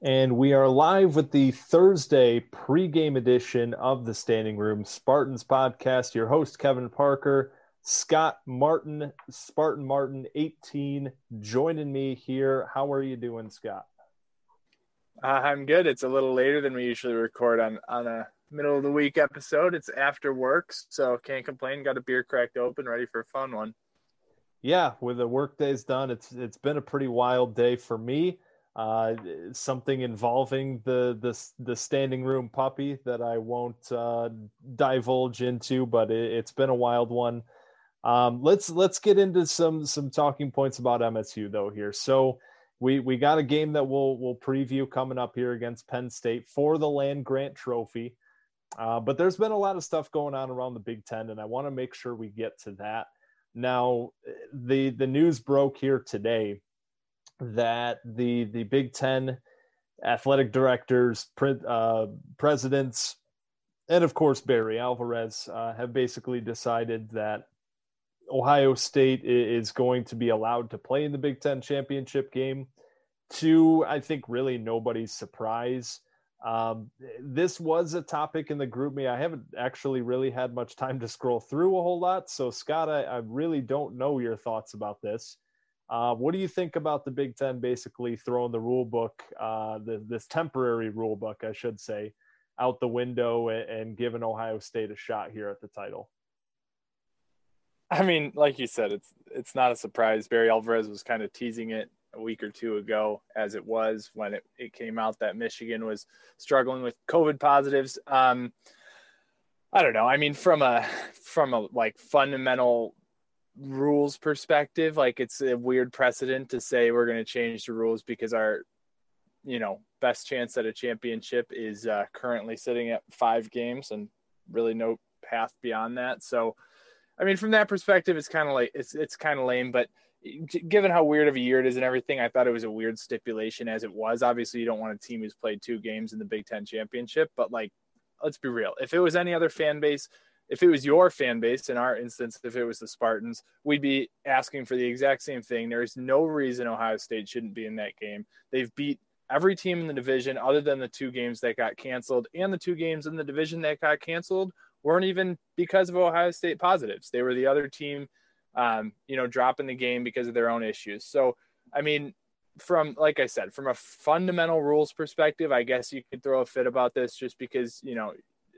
And we are live with the Thursday pregame edition of the Standing Room Spartans podcast. Your host, Kevin Parker, Scott Martin, Spartan Martin 18, joining me here. How are you doing, Scott? Uh, I'm good. It's a little later than we usually record on on a middle of the week episode. It's after work, so can't complain. Got a beer cracked open, ready for a fun one. Yeah, with the work days done, it's it's been a pretty wild day for me. Uh, something involving the the the standing room puppy that I won't uh, divulge into, but it, it's been a wild one. Um, let's let's get into some some talking points about MSU though here. So we we got a game that we'll we'll preview coming up here against Penn State for the Land Grant Trophy. Uh, but there's been a lot of stuff going on around the Big Ten, and I want to make sure we get to that. Now, the the news broke here today that the the Big Ten athletic directors, uh, presidents, and of course Barry Alvarez uh, have basically decided that Ohio State is going to be allowed to play in the Big Ten championship game. To I think really nobody's surprise. Um, this was a topic in the GroupMe. I haven't actually really had much time to scroll through a whole lot. So Scott, I, I really don't know your thoughts about this. Uh, what do you think about the Big Ten basically throwing the rule book, uh, the, this temporary rule book, I should say, out the window and, and giving Ohio State a shot here at the title? I mean, like you said, it's it's not a surprise. Barry Alvarez was kind of teasing it a week or two ago, as it was when it, it came out that Michigan was struggling with COVID positives. Um, I don't know. I mean, from a from a like fundamental rules perspective, like it's a weird precedent to say we're going to change the rules because our, you know, best chance at a championship is uh, currently sitting at five games and really no path beyond that. So, I mean, from that perspective, it's kind of like it's it's kind of lame. But given how weird of a year it is and everything, I thought it was a weird stipulation as it was. Obviously, you don't want a team who's played two games in the Big Ten championship, but like, let's be real. If it was any other fan base if it was your fan base, in our instance, if it was the Spartans, we'd be asking for the exact same thing. There's no reason Ohio State shouldn't be in that game. They've beat every team in the division other than the two games that got canceled, and the two games in the division that got canceled weren't even because of Ohio State positives. They were the other team, um, you know, dropping the game because of their own issues. So, I mean, from like I said, from a fundamental rules perspective, I guess you could throw a fit about this just because you know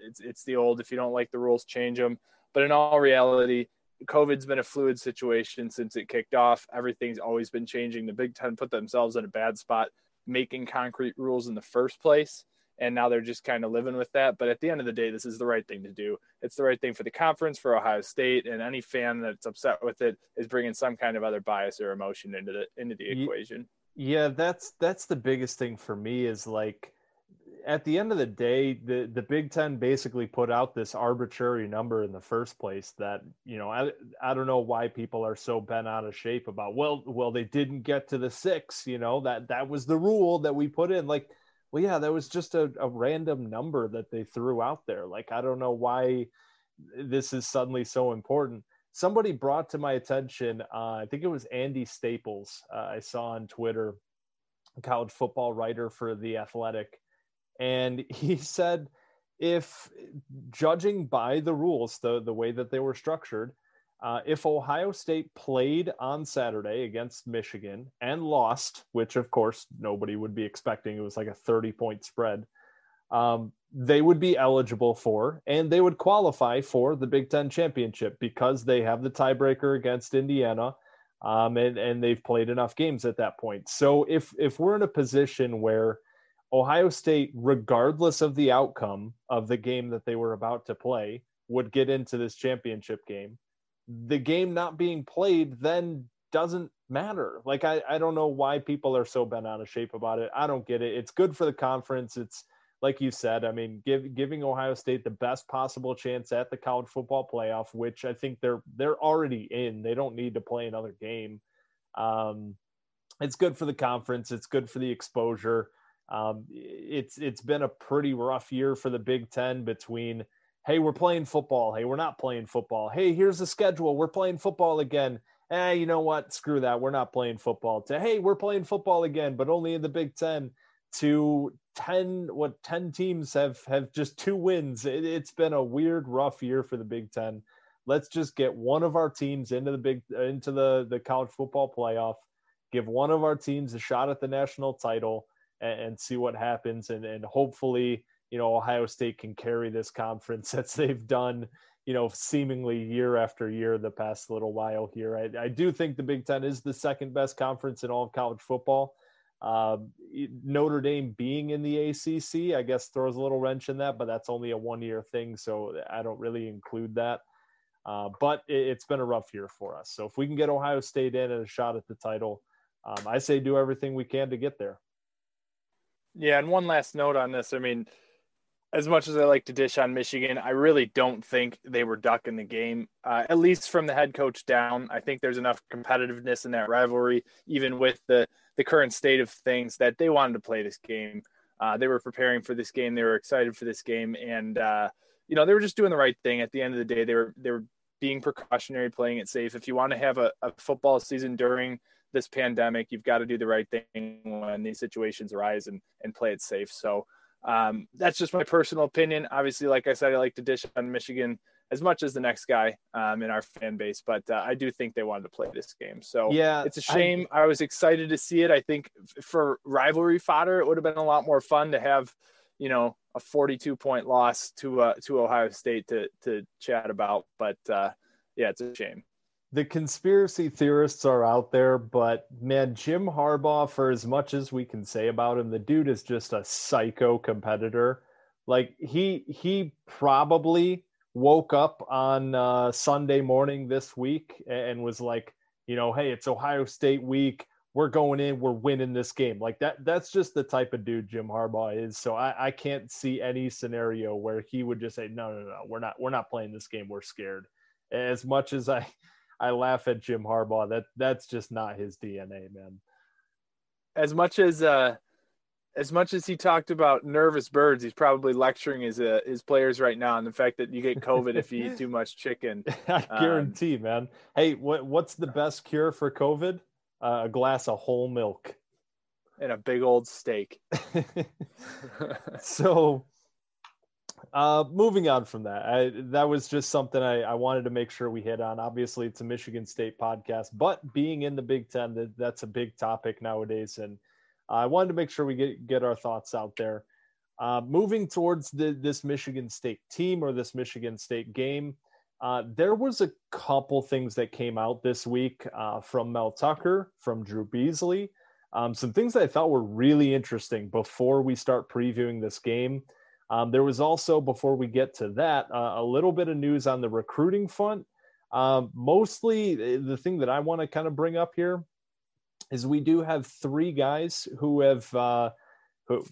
it's it's the old if you don't like the rules change them but in all reality covid's been a fluid situation since it kicked off. Everything's always been changing. The big 10 put themselves in a bad spot making concrete rules in the first place and now they're just kind of living with that. But at the end of the day this is the right thing to do. It's the right thing for the conference for ohio state and any fan that's upset with it is bringing some kind of other bias or emotion into the into the equation. Yeah that's that's the biggest thing for me is like at the end of the day, the the Big Ten basically put out this arbitrary number in the first place. That you know, I I don't know why people are so bent out of shape about. Well, well, they didn't get to the six. You know that that was the rule that we put in. Like, well, yeah, that was just a, a random number that they threw out there. Like, I don't know why this is suddenly so important. Somebody brought to my attention. Uh, I think it was Andy Staples. Uh, I saw on Twitter, college football writer for the Athletic and he said if judging by the rules, the the way that they were structured, uh, if Ohio State played on Saturday against Michigan and lost, which of course nobody would be expecting, it was like a 30 point spread, um, they would be eligible for and they would qualify for the Big Ten championship because they have the tiebreaker against Indiana. Um, and, and they've played enough games at that point. So if if we're in a position where Ohio State, regardless of the outcome of the game that they were about to play, would get into this championship game, the game not being played then doesn't matter. Like I, I don't know why people are so bent out of shape about it. I don't get it. It's good for the conference. It's like you said, I mean, give, giving Ohio State the best possible chance at the college football playoff, which I think they're they're already in. They don't need to play another game. Um, it's good for the conference. It's good for the exposure. Um, it's it's been a pretty rough year for the Big Ten between hey we're playing football, hey we're not playing football, hey here's the schedule, we're playing football again. Eh, you know what? Screw that. We're not playing football. To hey, we're playing football again, but only in the Big Ten. To 10 what 10 teams have have just two wins it, has been a weird rough year for the big 10 let's just get one of our teams into the big into the the college football playoff give one of our teams a shot at the national title and, and see what happens and and hopefully you know ohio state can carry this conference as they've done you know seemingly year after year the past little while here i, I do think the big 10 is the second best conference in all of college football uh, Notre Dame being in the ACC, I guess, throws a little wrench in that, but that's only a one year thing. So I don't really include that. Uh, but it, has been a rough year for us. So if we can get Ohio State in and a shot at the title, um, I say do everything we can to get there. Yeah. And one last note on this. I mean, as much as I like to dish on Michigan, I really don't think they were ducking the game, uh, at least from the head coach down. I think there's enough competitiveness in that rivalry, even with the the current state of things that they wanted to play this game. Uh, they were preparing for this game. They were excited for this game, and uh, you know they were just doing the right thing. At the end of the day, they were they were being precautionary, playing it safe. If you want to have a, a football season during this pandemic, you've got to do the right thing when these situations arise and and play it safe. So um, that's just my personal opinion. Obviously, like I said, I like to dish on Michigan as much as the next guy um, in our fan base, but uh, I do think they wanted to play this game. So yeah, it's a shame. I, I, was excited to see it. I think for rivalry fodder, it would have been a lot more fun to have, you know, a 42 point loss to uh, to Ohio State to to chat about. But uh, yeah, it's a shame. The conspiracy theorists are out there, but man, Jim Harbaugh, for as much as we can say about him, the dude is just a psycho competitor. Like he he probably woke up on uh, Sunday morning this week and was like, you know, hey, it's Ohio State week. We're going in. We're winning this game. Like that. That's just the type of dude Jim Harbaugh is. So I, I can't see any scenario where he would just say, no, no, no, we're not. We're not playing this game. We're scared. As much as I, I laugh at Jim Harbaugh. That that's just not his DNA, man. As much as uh, as much as he talked about nervous birds, he's probably lecturing his uh, his players right now on the fact that you get COVID if you eat too much chicken. I guarantee, um, man. Hey, what what's the best cure for COVID? Uh, a glass of whole milk and a big old steak. so, uh, moving on from that, I, that was just something I, I wanted to make sure we hit on. Obviously, it's a Michigan State podcast, but being in the Big Ten, that, that's a big topic nowadays, and I wanted to make sure we get get our thoughts out there. Uh, moving towards the, this Michigan State team or this Michigan State game, uh, there was a couple things that came out this week uh, from Mel Tucker, from Drew Beasley, um, some things that I thought were really interesting before we start previewing this game. Um, there was also, before we get to that, uh, a little bit of news on the recruiting front. Um, mostly the thing that I want to kind of bring up here is we do have three guys who have, uh, who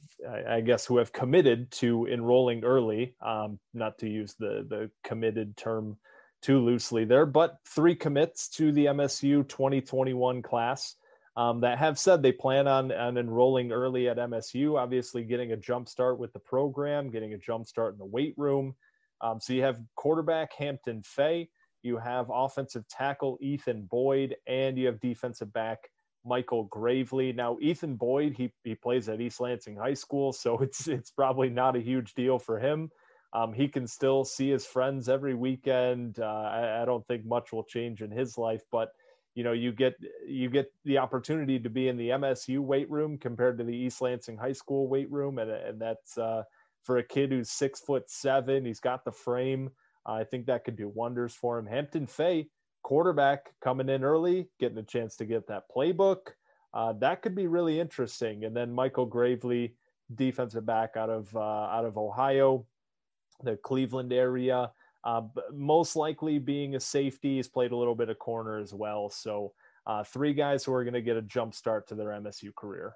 I guess, who have committed to enrolling early. Um, not to use the the committed term too loosely there, but three commits to the MSU 2021 class um, that have said they plan on, on enrolling early at MSU, obviously getting a jump start with the program, getting a jump start in the weight room. Um, so you have quarterback Hampton Fay, you have offensive tackle Ethan Boyd, and you have defensive back Michael Gravely. Now, Ethan Boyd, he, he plays at East Lansing High School, so it's it's probably not a huge deal for him. um, he can still see his friends every weekend. Uh, I, I, don't think much will change in his life, but you know, you get you get the opportunity to be in the MSU weight room compared to the East Lansing High School weight room, and and that's uh, for a kid who's six foot seven. He's got the frame. Uh, I think that could do wonders for him. Hampton Fay, quarterback, coming in early, getting a chance to get that playbook. Uh, that could be really interesting. And then Michael Gravely, defensive back out of uh, out of Ohio, the Cleveland area. Uh, most likely being a safety, he's played a little bit of corner as well. So uh, three guys who are going to get a jump start to their MSU career.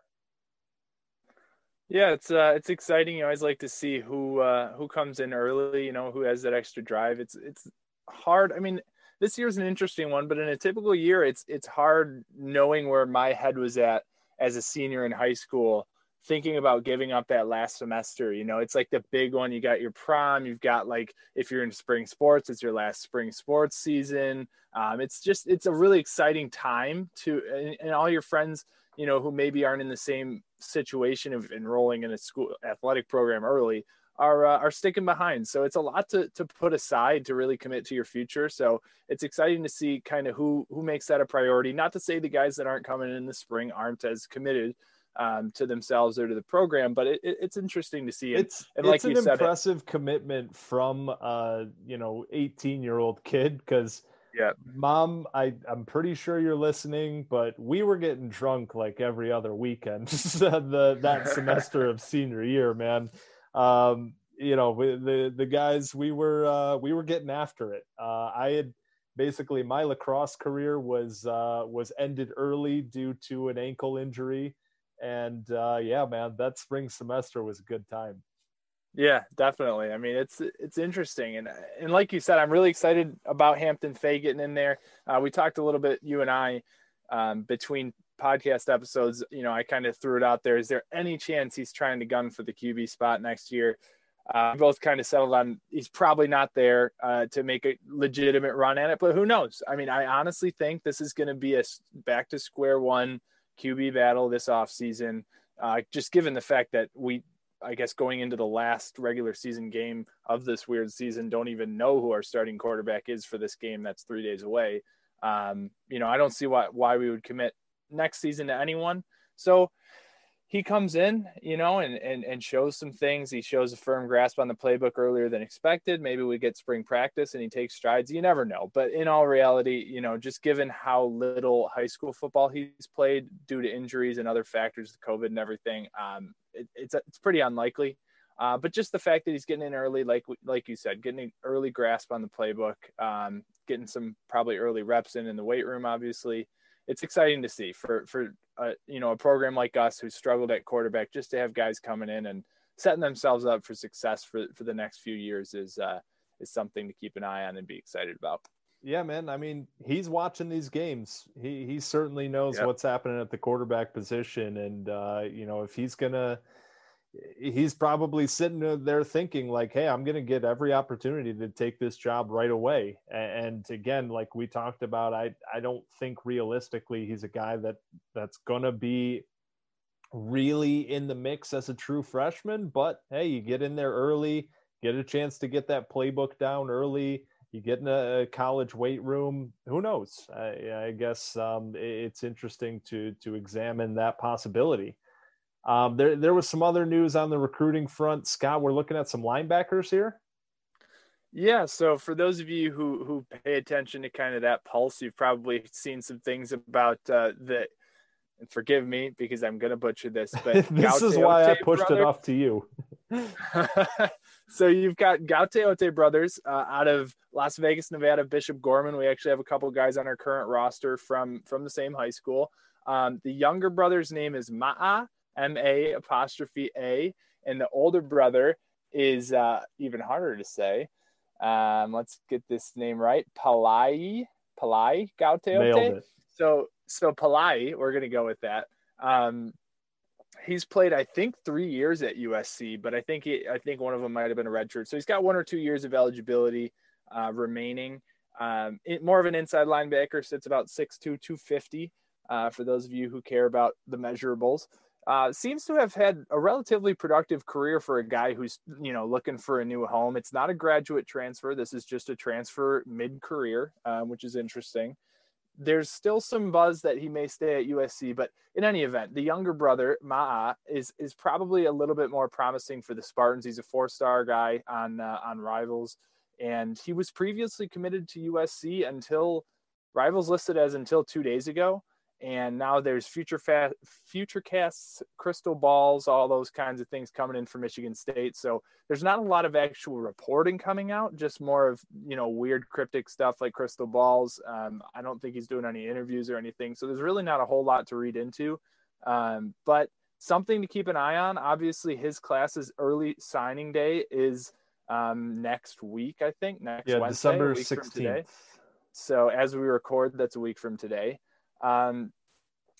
Yeah, it's uh, it's exciting. You always like to see who uh, who comes in early. You know, who has that extra drive. It's it's hard. I mean, this year's an interesting one, but in a typical year, it's it's hard knowing where my head was at as a senior in high school thinking about giving up that last semester. You know, it's like the big one. You got your prom. You've got like if you're in spring sports, it's your last spring sports season. Um, it's just it's a really exciting time to and, and, all your friends, you know, who maybe aren't in the same situation of enrolling in a school athletic program early. Are, uh, are sticking behind. So it's a lot to, to put aside to really commit to your future. So it's exciting to see kind of who who makes that a priority. Not to say the guys that aren't coming in the spring aren't as committed, um, to themselves or to the program. But it, it, it's interesting to see. And, it's and like it's an impressive it, commitment from a you know 18 year old kid because yeah, mom, I I'm pretty sure you're listening, but we were getting drunk like every other weekend the that semester of senior year, man. Um, you know the the guys we were uh, we were getting after it. Uh, I had basically my lacrosse career was uh, was ended early due to an ankle injury and uh, yeah, man, that spring semester was a good time. Yeah, definitely. I mean, it's it's interesting, and and like you said, I'm really excited about Hampton Fay getting in there. Uh, we talked a little bit, you and I, um, between podcast episodes. You know, I kind of threw it out there. Is there any chance he's trying to gun for the QB spot next year? Uh, both kind of settled on he's probably not there uh, to make a legitimate run at it, but who knows? I mean, I honestly think this is going to be a back to square one QB battle this offseason. Uh, just given the fact that we, I guess, going into the last regular season game of this weird season, don't even know who our starting quarterback is for this game that's three days away. Um, you know, I don't see why why we would commit next season to anyone. So he comes in, you know, and, and, and shows some things. He shows a firm grasp on the playbook earlier than expected. Maybe we get spring practice and he takes strides. You never know. But in all reality, you know, just given how little high school football he's played due to injuries and other factors, COVID and everything, um, it, it's, it's pretty unlikely. Uh, but just the fact that he's getting in early, like like you said, getting an early grasp on the playbook, um, getting some probably early reps in in the weight room, obviously, it's exciting to see for for a, you know a program like us who struggled at quarterback just to have guys coming in and setting themselves up for success for for the next few years is uh, is something to keep an eye on and be excited about. Yeah, man. I mean, he's watching these games. He he certainly knows yep. what's happening at the quarterback position, and uh, you know if he's gonna he's probably sitting there thinking like hey i'm going to get every opportunity to take this job right away. And again like we talked about i i don't think realistically he's a guy that that's going to be really in the mix as a true freshman but hey you get in there early get a chance to get that playbook down early you get in a college weight room who knows? I, I guess um, it's interesting to to examine that possibility um, there, there was some other news on the recruiting front. Scott, we're looking at some linebackers here. Yeah, so for those of you who who pay attention to kind of that pulse, you've probably seen some things about uh, the. And forgive me because I'm going to butcher this, but this Gaute is why I pushed brothers. it off to you. so you've got Gaoteote brothers uh, out of Las Vegas, Nevada. Bishop Gorman. We actually have a couple guys on our current roster from from the same high school. Um, the younger brother's name is Ma'a M A apostrophe A, and the older brother is uh, even harder to say. Um, let's get this name right. Palai, Palai Gaoteote. So, so Palai, we're gonna go with that. Um, he's played, I think, three years at USC, but I think he, I think one of them might have been a redshirt. So he's got one or two years of eligibility uh, remaining. Um, it, more of an inside linebacker, sits about 6'2", 250. Uh, for those of you who care about the measurables, uh, seems to have had a relatively productive career for a guy who's you know looking for a new home. It's not a graduate transfer. This is just a transfer mid-career, um, which is interesting. There's still some buzz that he may stay at USC, but in any event, the younger brother Ma'a is is probably a little bit more promising for the Spartans. He's a four-star guy on uh, on Rivals, and he was previously committed to USC until Rivals listed as until two days ago and now there's future fa- future casts crystal balls all those kinds of things coming in for michigan state. So there's not a lot of actual reporting coming out just more of you know weird cryptic stuff like crystal balls. Um, i don't think he's doing any interviews or anything. So there's really not a whole lot to read into. Um, but something to keep an eye on obviously his class's early signing day is um, next week i think next yeah, wednesday december 16th so as we record that's a week from today um,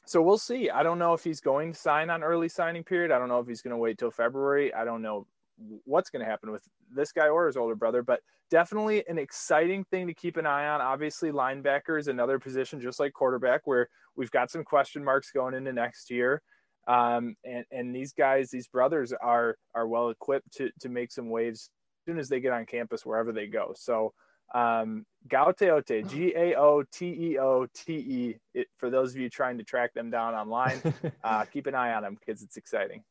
so we'll see. I don't know if he's going to sign on early signing period. I don't know if he's going to wait till February. I don't know what's going to happen with this guy or his older brother, but definitely an exciting thing to keep an eye on. Obviously, linebacker is another position, just like quarterback, where we've got some question marks going into next year. Um, and and these guys, these brothers, are are well equipped to to make some waves as soon as they get on campus wherever they go. So um, Gaoteote, G A O T E O T E. For those of you trying to track them down online, uh, keep an eye on them because it's exciting.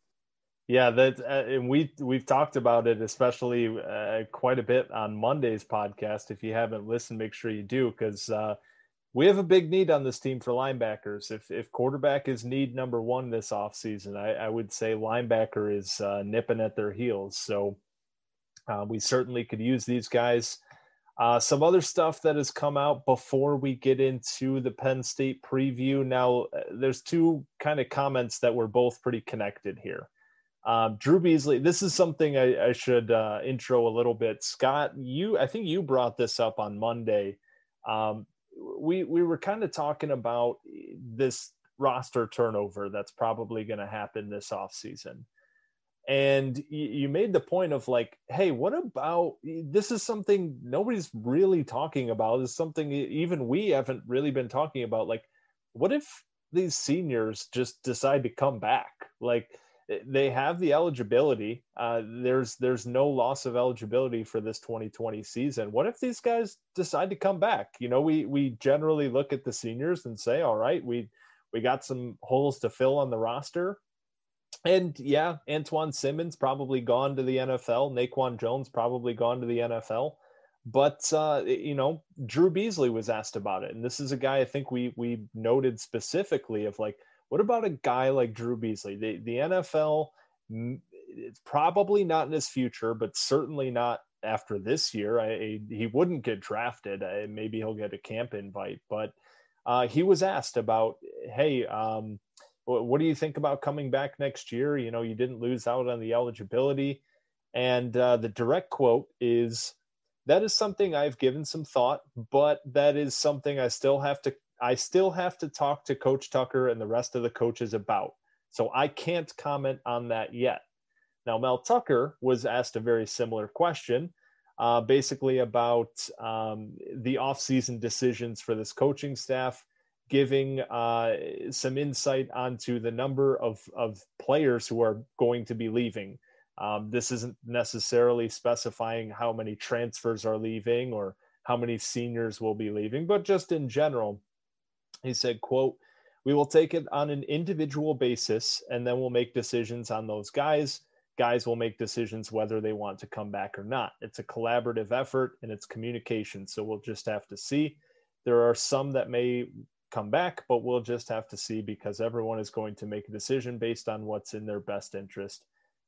Yeah, that uh, and we we've talked about it, especially uh, quite a bit on Monday's podcast. If you haven't listened, make sure you do because uh, we have a big need on this team for linebackers. If if quarterback is need number one this offseason, I, I would say linebacker is uh, nipping at their heels. So uh, we certainly could use these guys. Uh, some other stuff that has come out before we get into the Penn State preview. Now, uh, there's two kind of comments that were both pretty connected here. Um, Drew Beasley, this is something I, I should uh, intro a little bit. Scott, you, I think you brought this up on Monday. Um, we we were kind of talking about this roster turnover that's probably going to happen this offseason and you made the point of like hey what about this is something nobody's really talking about. Is something even we haven't really been talking about. Like what if these seniors just decide to come back? Like eh, they have the eligibility. Uh, there's there's no loss of eligibility for this 2020 season. What if these guys decide to come back? You know we we generally look at the seniors and say all right we we got some holes to fill on the roster and yeah, Antjuan Simmons probably gone to the NFL. Naquan Jones probably gone to the NFL. But uh, you know, Drew Beasley was asked about it, and this is a guy I think we we noted specifically of like, what about a guy like Drew Beasley? The the NFL, it's probably not in his future, but certainly not after this year. I, he wouldn't get drafted. I, maybe he'll get a camp invite, but uh, he was asked about, hey. Um, what do you think about coming back next year? You know, you didn't lose out on the eligibility. And uh, the direct quote is that is something I've given some thought, but that is something I still have to I still have to talk to Coach Tucker and the rest of the coaches about. So I can't comment on that yet. Now, Mel Tucker was asked a very similar question, uh, basically about um, the offseason decisions for this coaching staff giving uh, some insight onto the number of, of players who are going to be leaving. Um, this isn't necessarily specifying how many transfers are leaving or how many seniors will be leaving, but just in general, he said, quote, we will take it on an individual basis and then we'll make decisions on those guys. Guys will make decisions whether they want to come back or not. It's a collaborative effort and it's communication. So we'll just have to see. There are some that may come back, but we'll just have to see because everyone is going to make a decision based on what's in their best interest.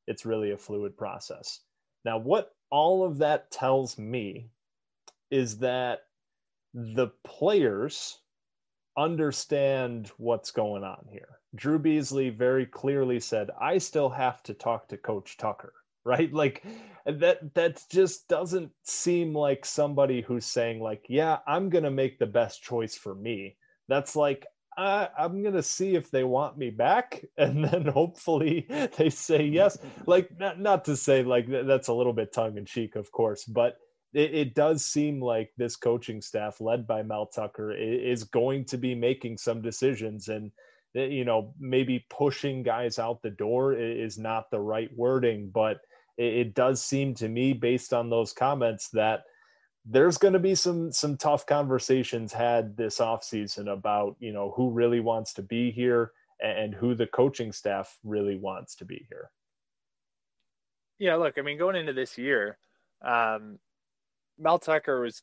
It's really a fluid process. Now, what all of that tells me is that the players understand what's going on here. Drew Beasley very clearly said, I still have to talk to Coach Tucker, right? Like that that just doesn't seem like somebody who's saying like, yeah, I'm going to make the best choice for me that's like uh, I'm gonna see if they want me back, and then hopefully they say yes. Like not not to say like that's a little bit tongue in cheek, of course, but it, it, does seem like this coaching staff, led by Mel Tucker, is going to be making some decisions, and you know, maybe pushing guys out the door is not the right wording, but it, it does seem to me, based on those comments, that there's going to be some some tough conversations had this offseason about you know who really wants to be here and who the coaching staff really wants to be here. Yeah look i mean going into this year um, mel tucker was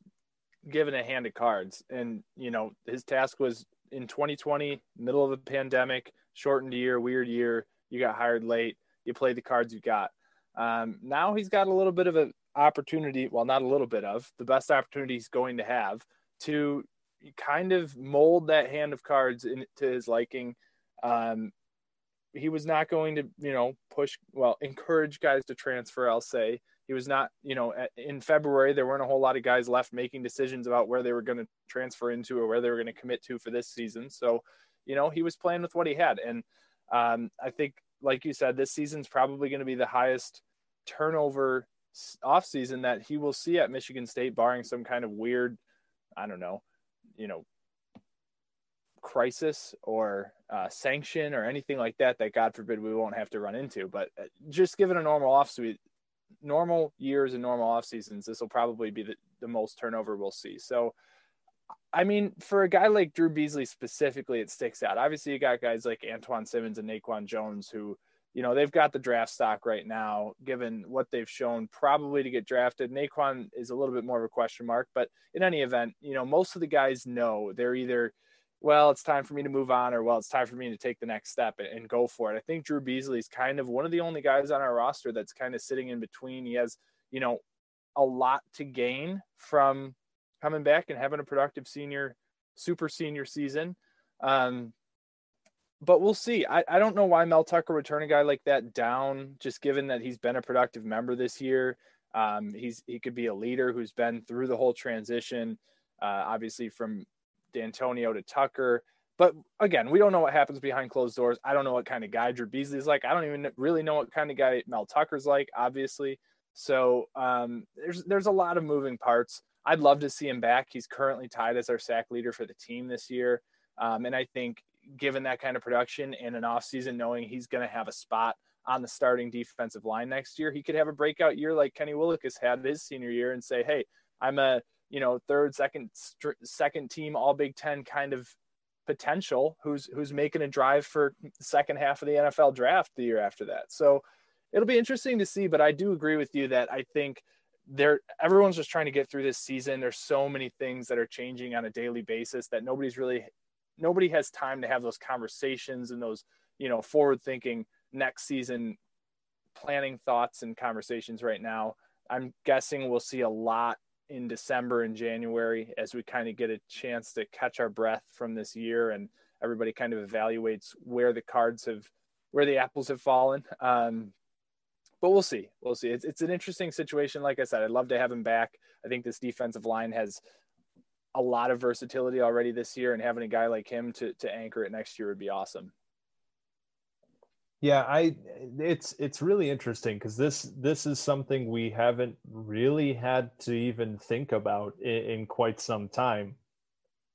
given a hand of cards and you know his task was in 2020 middle of a pandemic shortened year weird year you got hired late you played the cards you got. Um, now he's got a little bit of a opportunity, well, not a little bit of the best opportunity he's going to have to kind of mold that hand of cards into his liking. Um, he was not going to, you know, push, well, encourage guys to transfer, I'll say. He was not, you know, in February, there weren't a whole lot of guys left making decisions about where they were going to transfer into or where they were going to commit to for this season. So, you know, he was playing with what he had. And um, I think, like you said, this season's probably going to be the highest turnover offseason that he will see at Michigan State, barring some kind of weird, I don't know, you know, crisis or uh, sanction or anything like that that God forbid we won't have to run into. But uh, just given a normal off normal years and normal off seasons, this will probably be the, the most turnover we'll see. So, I mean, for a guy like Drew Beasley specifically, it sticks out. Obviously, you got guys like Antjuan Simmons and Naquan Jones who you know, they've got the draft stock right now, given what they've shown, probably to get drafted. Naquan is a little bit more of a question mark, but in any event, you know, most of the guys know they're either, well, it's time for me to move on, or well, it's time for me to take the next step and, and go for it. I think Drew Beasley is kind of one of the only guys on our roster that's kind of sitting in between. He has, you know, a lot to gain from coming back and having a productive senior, super senior season. Um, but we'll see. I, I don't know why Mel Tucker would turn a guy like that down, just given that he's been a productive member this year. Um, he's he could be a leader who's been through the whole transition, uh, obviously from Dantonio to Tucker. But again, we don't know what happens behind closed doors. I don't know what kind of guy Drew Beasley's like. I don't even really know what kind of guy Mel Tucker's like, obviously. So um, there's there's a lot of moving parts. I'd love to see him back. He's currently tied as our sack leader for the team this year. Um, and I think given that kind of production in an offseason, knowing he's going to have a spot on the starting defensive line next year, he could have a breakout year like Kenny Willekes had his senior year and say, "Hey, I'm a you know third, second, second team All Big Ten kind of potential who's who's making a drive for second half of the NFL draft the year after that." So it'll be interesting to see. But I do agree with you that I think there everyone's just trying to get through this season. There's so many things that are changing on a daily basis that nobody's really nobody has time to have those conversations and those you know forward thinking next season planning thoughts and conversations right now. I'm guessing we'll see a lot in december and january as we kind of get a chance to catch our breath from this year and everybody kind of evaluates where the cards have where the apples have fallen. Um, but we'll see. We'll see. It's, it's an interesting situation. Like i said i'd love to have him back. I think this defensive line has a lot of versatility already this year, and having a guy like him to to anchor it next year would be awesome. Yeah, I it's it's really interesting because this this is something we haven't really had to even think about in, in, quite some time.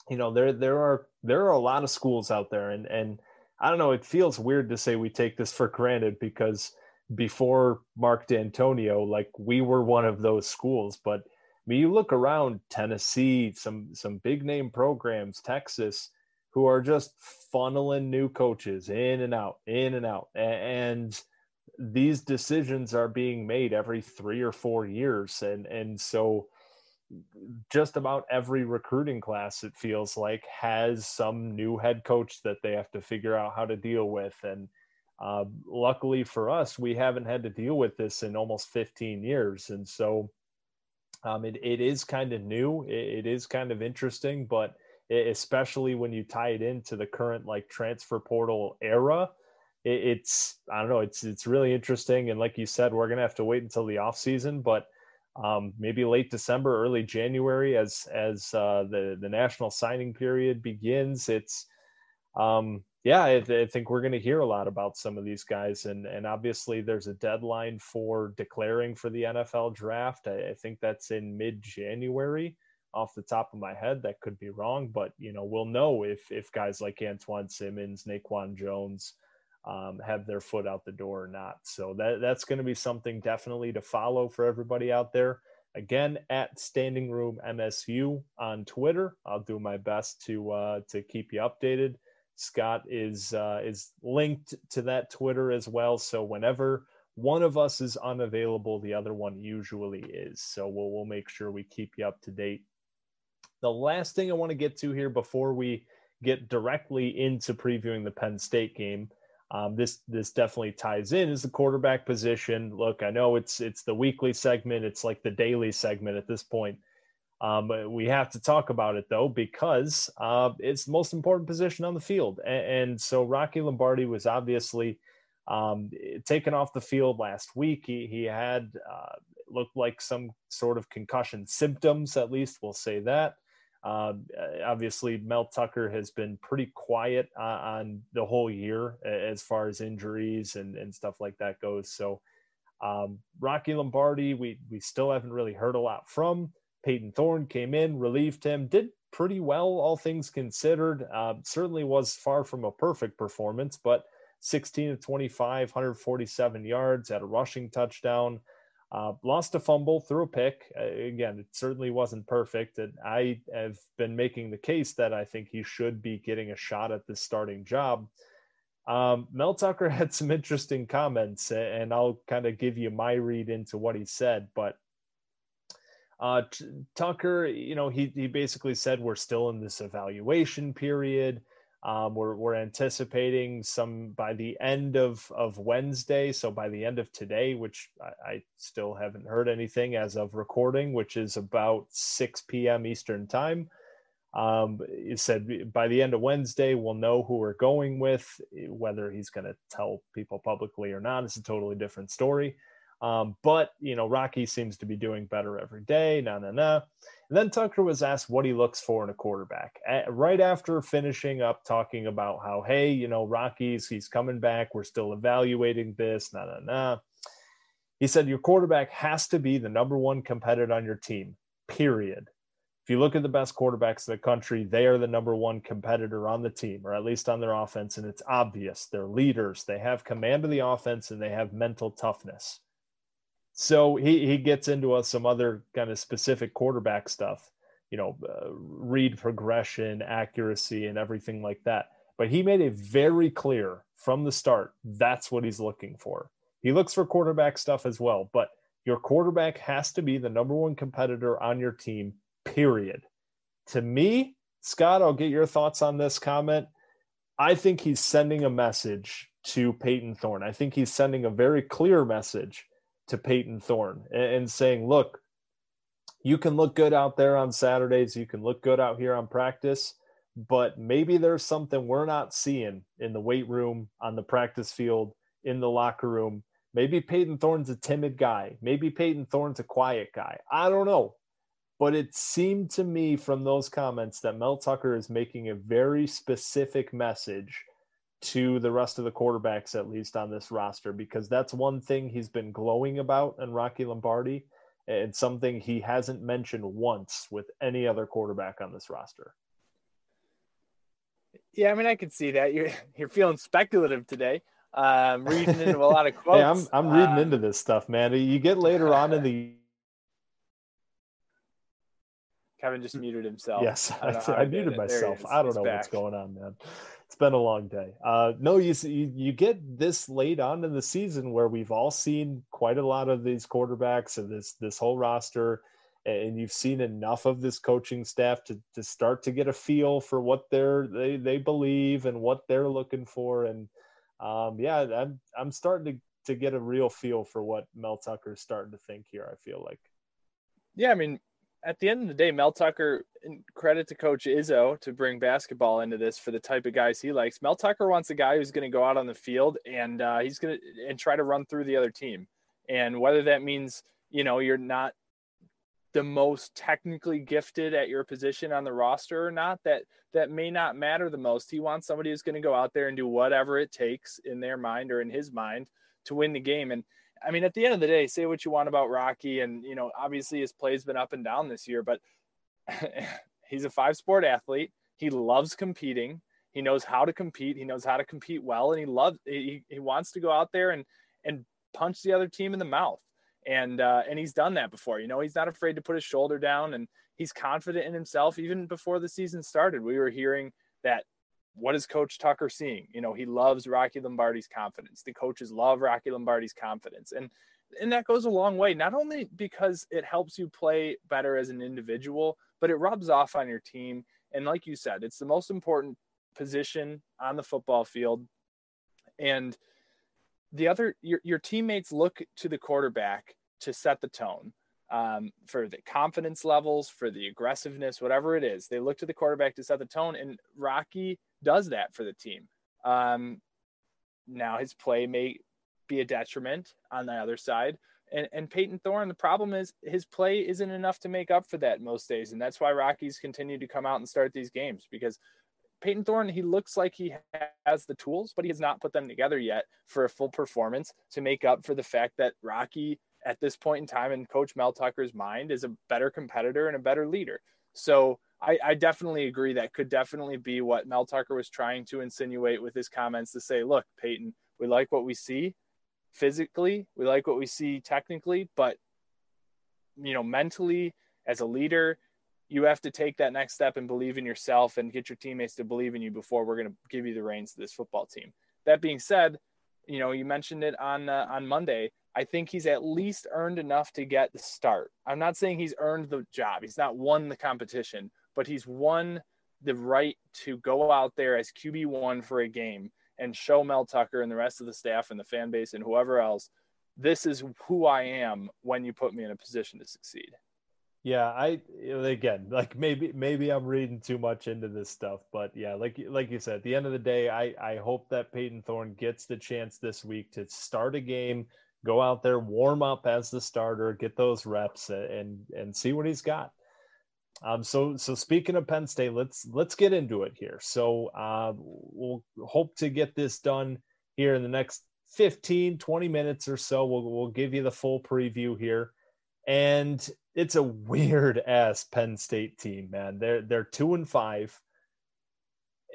You know, there there are there are a lot of schools out there, and and I don't know. It feels weird to say we take this for granted because before Mark Dantonio, like we were one of those schools, but mean, you look around Tennessee, some some big name programs, Texas, who are just funneling new coaches in and out, in and out, and these decisions are being made every three or four years, and and so just about every recruiting class it feels like has some new head coach that they have to figure out how to deal with. And uh, luckily for us we haven't had to deal with this in almost 15 years. And so um, it, it is kind of new. It, it is kind of interesting, but especially when you tie it into the current like transfer portal era, it, it's I don't know. It's it's really interesting. And like you said, we're gonna have to wait until the off season, but um, maybe late December, early January, as as uh, the the national signing period begins. It's um, yeah, I, I, think we're going to hear a lot about some of these guys, and and obviously there's a deadline for declaring for the NFL draft. I, I think that's in mid January. off the top of my head. That could be wrong, but you know, we'll know if if guys like Antjuan Simmons, Naquan Jones um, have their foot out the door or not. So that that's going to be something definitely to follow for everybody out there. Again, at Standing Room MSU on Twitter. I'll do my best to uh, to keep you updated. Scott is uh, is linked to that Twitter as well. So whenever one of us is unavailable, the other one usually is. So we'll we'll make sure we keep you up to date. The last thing I want to get to here before we get directly into previewing the Penn State game, um, this this definitely ties in is the quarterback position. Look, I know it's it's the weekly segment, it's like the daily segment at this point. Um, we have to talk about it though because uh, it's the most important position on the field, and, and so Rocky Lombardi was obviously um, taken off the field last week. He, he had uh, looked like some sort of concussion symptoms, at least we'll say that. Uh, obviously, Mel Tucker has been pretty quiet uh, on the whole year as far as injuries and, and stuff like that goes. So, um, Rocky Lombardi, we we still haven't really heard a lot from. Payton Thorne came in, relieved him, did pretty well, all things considered. Uh, certainly was far from a perfect performance, but 16 to 25, 147 yards, had a rushing touchdown. Uh, lost a fumble, threw a pick. Uh, again, it certainly wasn't perfect. And I have been making the case that I think he should be getting a shot at the starting job. Um, Mel Tucker had some interesting comments, and I'll kind of give you my read into what he said. But uh, T- Tucker, you know, he, he basically said we're still in this evaluation period. Um, we're, we're anticipating some by the end of, of Wednesday. So by the end of today, which I, I still haven't heard anything as of recording, which is about 6 p.m. Eastern time. Um, he said by the end of Wednesday, we'll know who we're going with. Whether he's going to tell people publicly or not is a totally different story. Um, but you know, Rocky seems to be doing better every day. Na na na. And then Tucker was asked what he looks for in a quarterback. right after finishing up talking about how, hey, you know, Rocky's he's coming back. We're still evaluating this. Na na na. He said your quarterback has to be the number one competitor on your team. Period. If you look at the best quarterbacks in the country, they are the number one competitor on the team, or at least on their offense, and it's obvious. They're leaders. They have command of the offense, and they have mental toughness so he he gets into uh, some other kind of specific quarterback stuff, you know, uh, read progression, accuracy, and everything like that. But he made it very clear from the start that's what he's looking for. He looks for quarterback stuff as well, but your quarterback has to be the number one competitor on your team. Period. To me, Scott, I'll get your thoughts on this comment. I think he's sending a message to Payton Thorne. I think he's sending a very clear message to Payton Thorne and, and saying, look, you can look good out there on Saturdays, you can look good out here on practice, but maybe there's something we're not seeing in the weight room, on the practice field, in the locker room. Maybe Payton Thorne's a timid guy. Maybe Payton Thorne's a quiet guy. I don't know. But it seemed to me from those comments that Mel Tucker is making a very specific message to the rest of the quarterbacks, at least on this roster, because that's one thing he's been glowing about in Rocky Lombardi and something he hasn't mentioned once with any other quarterback on this roster. Yeah, I mean, I can see that you're you're feeling speculative today. Um, reading into a lot of quotes. hey, I'm I'm reading um, into this stuff, man. You get later on in the. Kevin just muted himself. Yes, I, I, I muted myself. I don't know back. what's going on, man it's been a long day. Uh, no, you, you you get this late on in the season where we've all seen quite a lot of these quarterbacks and this this whole roster, and you've seen enough of this coaching staff to to start to get a feel for what they're they they believe and what they're looking for. And um, yeah, I'm I'm starting to to get a real feel for what Mel Tucker is starting to think here. I feel like. Yeah, I mean, at the end of the day, Mel Tucker, credit to Coach Izzo to bring basketball into this for the type of guys he likes. Mel Tucker wants a guy who's going to go out on the field and uh, he's going to and try to run through the other team. And whether that means you know you're not the most technically gifted at your position on the roster or not, that that may not matter the most. He wants somebody who's going to go out there and do whatever it takes in their mind or in his mind to win the game. And I mean, at the end of the day, say what you want about Rocky, and you know, obviously his play's been up and down this year, but he's a five sport athlete. He loves competing. He knows how to compete. He knows how to compete well, and he loves. He, he wants to go out there and and punch the other team in the mouth. And uh, and he's done that before. You know, he's not afraid to put his shoulder down, and he's confident in himself. Even before the season started, we were hearing that. What is Coach Tucker seeing? You know, he loves Rocky Lombardi's confidence. The coaches love Rocky Lombardi's confidence, and and that goes a long way. Not only because it helps you play better as an individual, but it rubs off on your team. And like you said, it's the most important position on the football field. And the other, your, your teammates look to the quarterback to set the tone um, for the confidence levels, for the aggressiveness, whatever it is. They look to the quarterback to set the tone. And Rocky does that for the team. Um, now his play may be a detriment on the other side, and, and Payton Thorne, the problem is his play isn't enough to make up for that most days. And that's why Rockies continue to come out and start these games because Payton Thorne, he looks like he has the tools, but he has not put them together yet for a full performance to make up for the fact that Rocky, at this point in time, in Coach Mel Tucker's mind, is a better competitor and a better leader. So I, I definitely agree that could definitely be what Mel Tucker was trying to insinuate with his comments to say, look, Payton, we like what we see physically, we like what we see technically, but you know, mentally as a leader, you have to take that next step and believe in yourself and get your teammates to believe in you before we're going to give you the reins to this football team. That being said, you know, you mentioned it on uh, on Monday. I think he's at least earned enough to get the start. I'm not saying he's earned the job. He's not won the competition, but he's won the right to go out there as QB1 for a game and show Mel Tucker and the rest of the staff and the fan base and whoever else, this is who I am when you put me in a position to succeed. Yeah, I again like maybe maybe I'm reading too much into this stuff, but yeah, like like you said, at the end of the day, I I hope that Payton Thorne gets the chance this week to start a game, go out there, warm up as the starter, get those reps, and and see what he's got. Um, so so speaking of Penn State, let's let's get into it here. So uh, we'll hope to get this done here in the next 15, 20 minutes or so. We'll we'll give you the full preview here. And it's a weird ass Penn State team, man. They're they're two and five.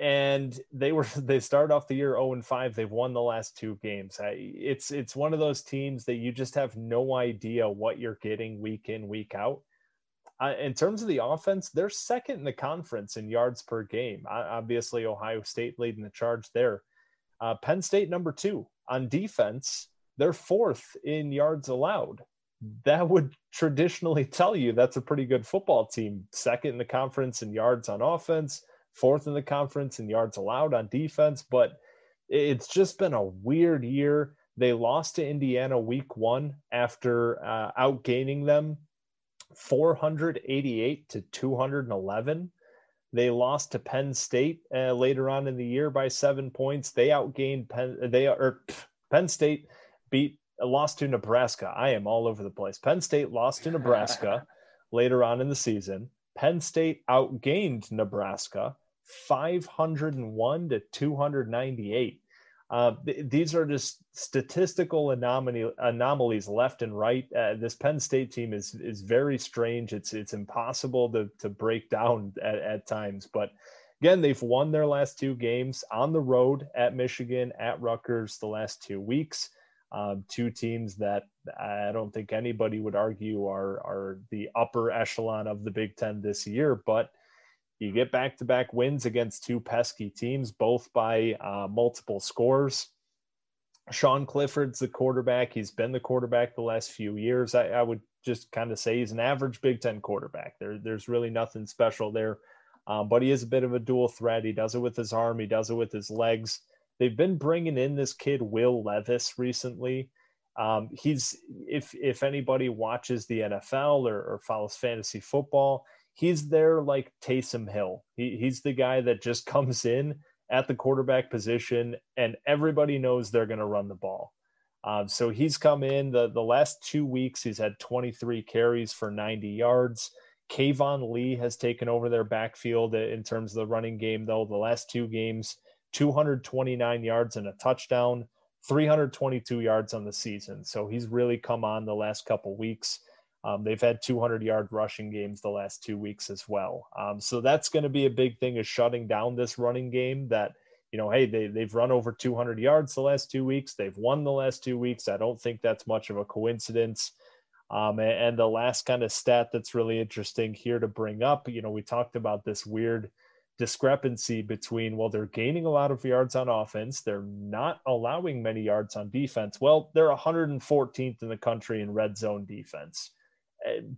And they were they started off the year 0 and 5. They've won the last two games. It's it's one of those teams that you just have no idea what you're getting week in, week out uh, in terms of the offense, they're second in the conference in yards per game. Obviously, Ohio State leading the charge there. Uh, Penn State number two on defense. They're fourth in yards allowed. That would traditionally tell you that's a pretty good football team. Second in the conference in yards on offense, fourth in the conference in yards allowed on defense. But it's just been a weird year. They lost to Indiana week one after uh, outgaining them 488 to 211. They lost to Penn State uh, later on in the year by seven points. They outgained Penn. They or Penn State beat lost to Nebraska. I am all over the place. Penn State lost to Nebraska later on in the season. Penn State outgained Nebraska 501 to 298. Uh, th- these are just statistical anomaly anomalies left and right. Uh, this Penn State team is is very strange. It's it's impossible to to break down at, at times. But again, they've won their last two games on the road at Michigan, at Rutgers, the last two weeks. Um, two teams that I don't think anybody would argue are are the upper echelon of the Big Ten this year, but you get back to back wins against two pesky teams, both by uh, multiple scores. Sean Clifford's the quarterback. He's been the quarterback the last few years. I, I would just kind of say he's an average Big Ten quarterback. There, there's really nothing special there, um, but he is a bit of a dual threat. He does it with his arm, he does it with his legs. They've been bringing in this kid Will Levis recently. Um, he's if if anybody watches the NFL or, or follows fantasy football, he's there like Taysom Hill. He, he's the guy that just comes in at the quarterback position, and everybody knows they're going to run the ball. Um, so he's come in the the last two weeks. He's had 23 carries for 90 yards. Keyvone Lee has taken over their backfield in terms of the running game, though. The last two games, 229 yards and a touchdown, 322 yards on the season. So he's really come on the last couple weeks. Um, they've had 200 yard rushing games the last two weeks as well. Um, so that's going to be a big thing is shutting down this running game that, you know, hey, they, they've run over 200 yards the last two weeks. They've won the last two weeks. I don't think that's much of a coincidence. Um, and, and the last kind of stat that's really interesting here to bring up, you know, we talked about this weird discrepancy between, well, they're gaining a lot of yards on offense, they're not allowing many yards on defense. Well, they're 114th in the country in red zone defense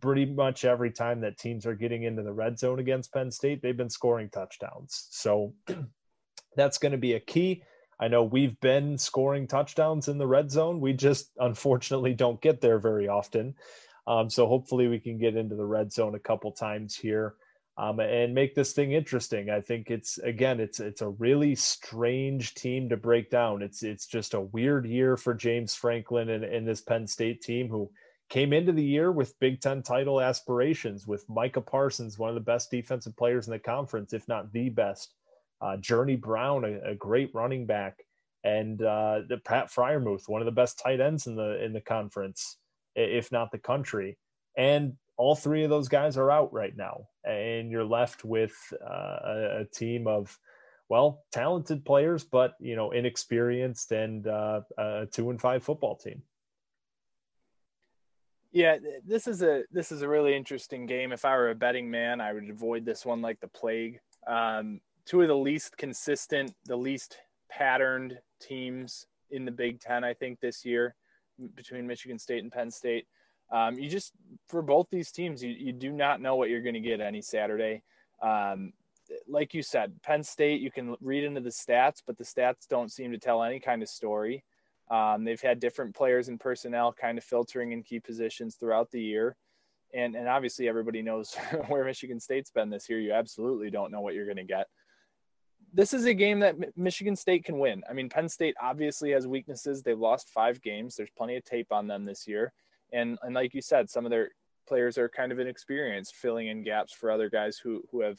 pretty much every time that teams are getting into the red zone against Penn State, they've been scoring touchdowns. So that's going to be a key. I know we've been scoring touchdowns in the red zone. We just unfortunately don't get there very often. Um, so hopefully we can get into the red zone a couple times here um, and make this thing interesting. I think it's again, it's it's a really strange team to break down. It's it's just a weird year for James Franklin and, and this Penn State team who came into the year with Big Ten title aspirations, with Micah Parsons, one of the best defensive players in the conference, if not the best. Uh, Journey Brown, a, a, great running back, and uh, the Pat Freiermuth, one of the best tight ends in the in the conference, if not the country. And all three of those guys are out right now, and you're left with uh, a, a, team of well, talented players, but you know, inexperienced and uh, a two and five football team. Yeah, this is a this is a really interesting game. If I were a betting man, I would avoid this one like the plague. Um, two of the least consistent, the least patterned teams in the Big Ten, I think, this year between Michigan State and Penn State. Um, you just for both these teams, you, you do not know what you're going to get any Saturday. Um, like you said, Penn State, you can read into the stats, but the stats don't seem to tell any kind of story. Um, they've had different players and personnel kind of filtering in key positions throughout the year. And, and obviously, everybody knows where Michigan State's been this year. You absolutely don't know what you're going to get. This is a game that Michigan State can win. I mean, Penn State obviously has weaknesses. They've lost five games. There's plenty of tape on them this year. And, and like you said, some of their players are kind of inexperienced, filling in gaps for other guys who, who have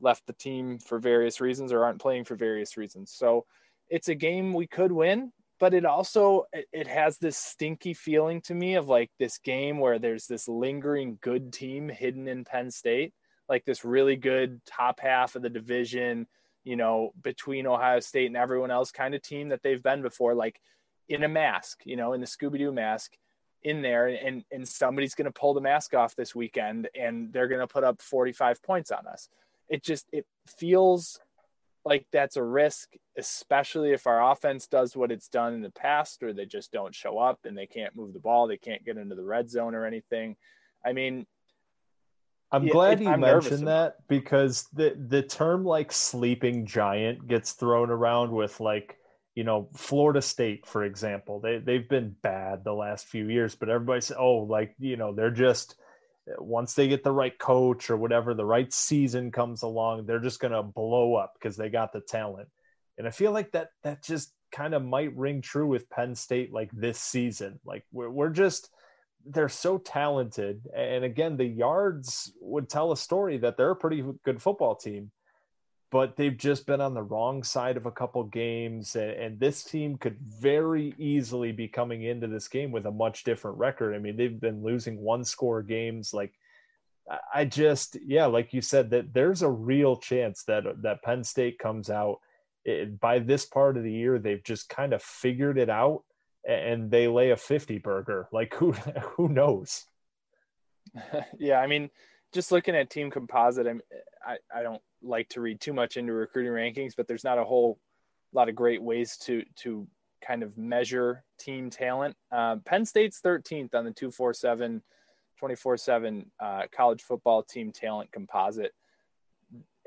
left the team for various reasons or aren't playing for various reasons. So it's a game we could win but it also it has this stinky feeling to me of like this game where there's this lingering good team hidden in Penn State, like this really good top half of the division, you know, between Ohio State and everyone else kind of team that they've been before, like in a mask, you know, in the Scooby Doo mask in there and and somebody's going to pull the mask off this weekend and they're going to put up 45 points on us. It just it feels like that's a risk, especially if our offense does what it's done in the past, or they just don't show up and they can't move the ball, they can't get into the red zone or anything. I mean, I'm glad you I'm mentioned that because the the term like sleeping giant gets thrown around with like you know Florida State for example they they've been bad the last few years but everybody says oh like you know they're just once they get the right coach or whatever, the right season comes along, they're just to blow up because they got the talent. And I feel like that that just kind of might ring true with Penn State like this season. Like we're, we're just they're so talented, and again, the yards would tell a story that they're a pretty good football team but they've just been on the wrong side of a couple games and, and, this team could very easily be coming into this game with a much different record. I mean they've been losing one score games like i just yeah like you said that there's a real chance that that penn state comes out it, by this part of the year they've just kind of figured it out and they lay a 50 burger. Like who who knows? Yeah i mean just looking at team composite I'm, I, I don't like to read too much into recruiting rankings, but there's not a whole lot of great ways to to kind of measure team talent. Uh, Penn State's 13th on the 247 24 7 uh, college football team talent composite.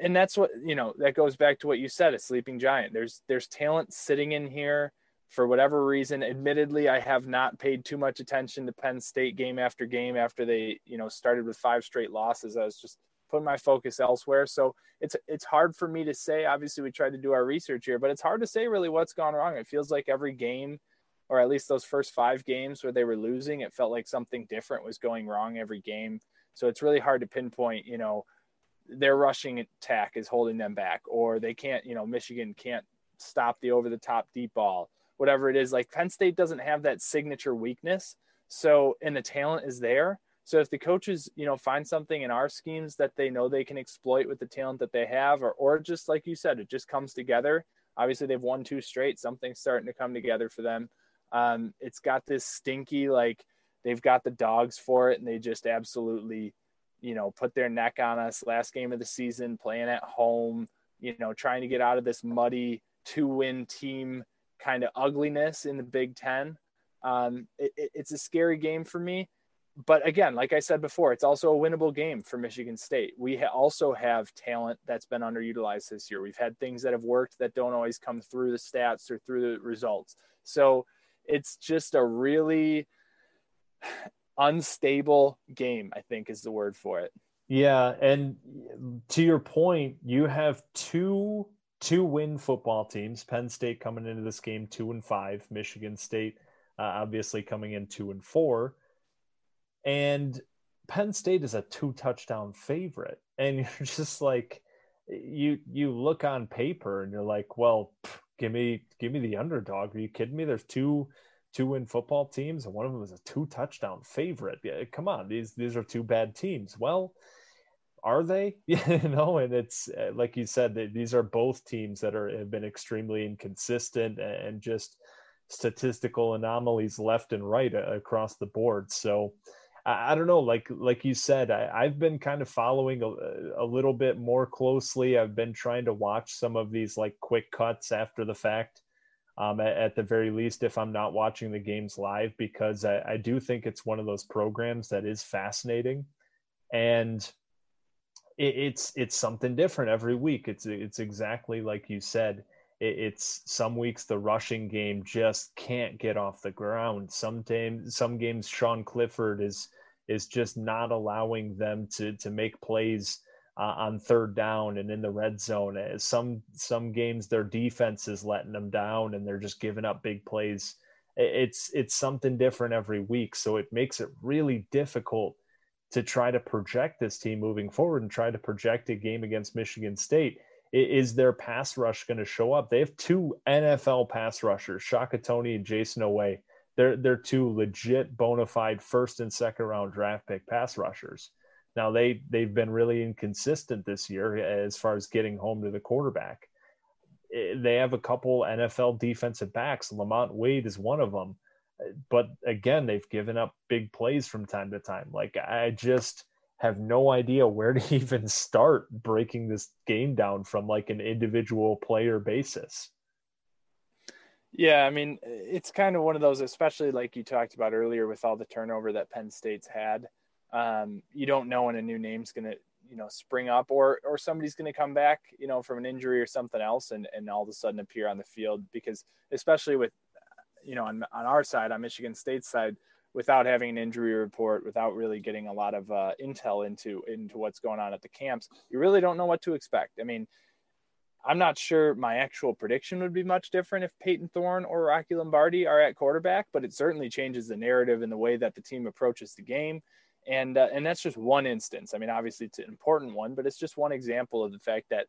And that's what, you know, that goes back to what you said, a sleeping giant. There's, there's talent sitting in here for whatever reason. Admittedly, I have not paid too much attention to Penn State game after game after they, you know, started with five straight losses. I was just put my focus elsewhere. So it's it's hard for me to say. Obviously, we tried to do our research here, but it's hard to say really what's gone wrong. It feels like every game, or at least those first five games where they were losing, it felt like something different was going wrong every game. So it's really hard to pinpoint. You know, their rushing attack is holding them back, or they can't. You know, Michigan can't stop the over the top deep ball, whatever it is. Like Penn State doesn't have that signature weakness. So and the talent is there So if the coaches, you know, find something in our schemes that they know they can exploit with the talent that they have, or or just like you said, it just comes together. Obviously, they've won two straight. Something's starting to come together for them. Um, it's got this stinky like they've got the dogs for it, and they just absolutely, you know, put their neck on us. Last game of the season, playing at home, you know, trying to get out of this muddy two-win team kind of ugliness in the Big Ten. Um, it, it, it's a scary game for me. But again, like I said before, it's also a winnable game for Michigan State. We ha- also have talent that's been underutilized this year. We've had things that have worked that don't always come through the stats or through the results. So it's just a really unstable game, I think is the word for it. Yeah, and to your point, you have two two win football teams. Penn State coming into this game two and five. Michigan State uh, obviously coming in two and four, and Penn State is a two touchdown favorite. And you're just like, you you look on paper and you're like, well, pff, give me give me the underdog. Are you kidding me? There's two two win football teams, and one of them is a two touchdown favorite. Yeah, come on, these these are two bad teams. Well, are they? you know, and it's uh, like you said, these are both teams that are have been extremely inconsistent and just statistical anomalies left and right uh, across the board. So. I, don't know, like like you said, I, have been kind of following a, a little bit more closely. I've been trying to watch some of these like quick cuts after the fact um, at, at, the very least, if I'm not watching the games live, because I, I, do think it's one of those programs that is fascinating, and it, it's it's something different every week. It's it's exactly like you said. It, it's some weeks the rushing game just can't get off the ground. Some some games, Sean Clifford is is just not allowing them to to make plays uh, on third down and in the red zone. Uh, some some games their defense is letting them down and they're just giving up big plays. It's it's something different every week, so it makes it really difficult to try to project this team moving forward and try to project a game against Michigan State. Is their pass rush going to show up? They have two NFL pass rushers, Shaka Toney and Jason Oweh. They're they're two legit bona fide first and second round draft pick pass rushers. Now they they've been really inconsistent this year as far as getting home to the quarterback. Eh, they have a couple NFL defensive backs. Lamont Wade is one of them, but again, they've given up big plays from time to time. Like I just have no idea where to even start breaking this game down from like an individual player basis. Yeah, I mean, it's kind of one of those, especially like you talked about earlier with all the turnover that Penn State's had um, you don't know when a new name's going to you know spring up or or somebody's going to come back you know from an injury or something else and and all of a sudden appear on the field because especially with you know on, on our side on michigan state side without having an injury report without really getting a lot of uh, intel into into what's going on at the camps you really don't know what to expect. I mean i'm not sure my actual prediction would be much different if Payton thorne or rocky lombardi are at quarterback but it certainly changes the narrative and the way that the team approaches the game and uh, and that's just one instance. I mean, obviously it's an important one, but it's just one example of the fact that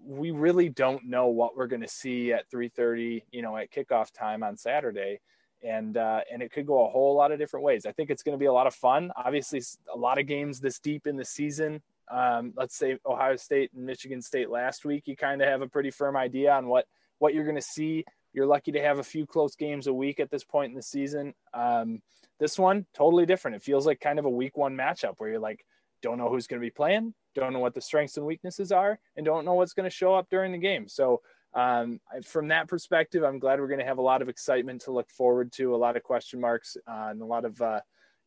we really don't know what we're going to see at 3:30, you know, at kickoff time on Saturday, and uh, and it could go a whole lot of different ways. I think it's going to be a lot of fun. Obviously, a lot of games this deep in the season. Um, let's say Ohio State and Michigan State last week, you kind of have a pretty firm idea on what what you're going to see. You're lucky to have a few close games a week at this point in the season. Um, this one, totally different. It feels like kind of a week one matchup where you're like, don't know who's going to be playing, don't know what the strengths and weaknesses are, and don't know what's going to show up during the game. So, um, from that perspective, I'm glad we're going to have a lot of excitement to look forward to, a lot of question marks, uh, and a lot of uh,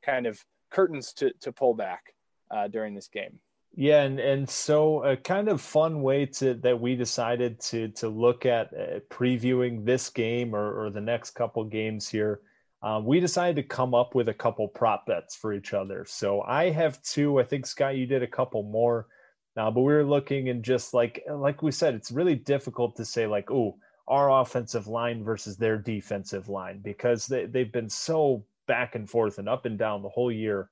kind of curtains to, to pull back uh, during this game. Yeah, and and so a kind of fun way to that we decided to to look at uh, previewing this game or, or the next couple games here um, we decided to come up with a couple prop bets for each other. So I have two. I think Scott, you did a couple more. Now, uh, but we were looking and just like like we said, it's really difficult to say like, oh, our offensive line versus their defensive line because they they've been so back and forth and up and down the whole year.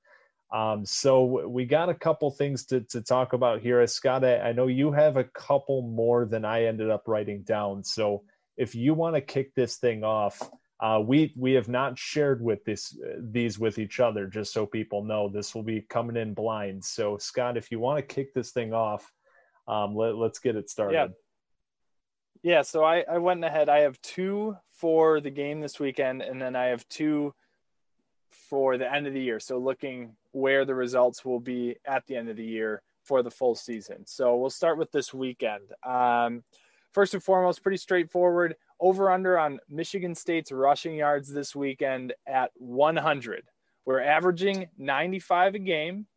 Um, so we got a couple things to, to talk about here. Scott, I, I know you have a couple more than I ended up writing down. So if you want to kick this thing off, Uh, we we have not shared with this these with each other, just so people know. This will be coming in blind. So Scott, if you want to kick this thing off, um, let, let's get it started. Yeah. Yeah, so I, I went ahead. I have two for the game this weekend, and then I have two for the end of the year. So looking where the results will be at the end of the year for the full season. So we'll start with this weekend. Um, first and foremost, pretty straightforward. Over under on Michigan State's rushing yards this weekend at 100. We're averaging 95 a game.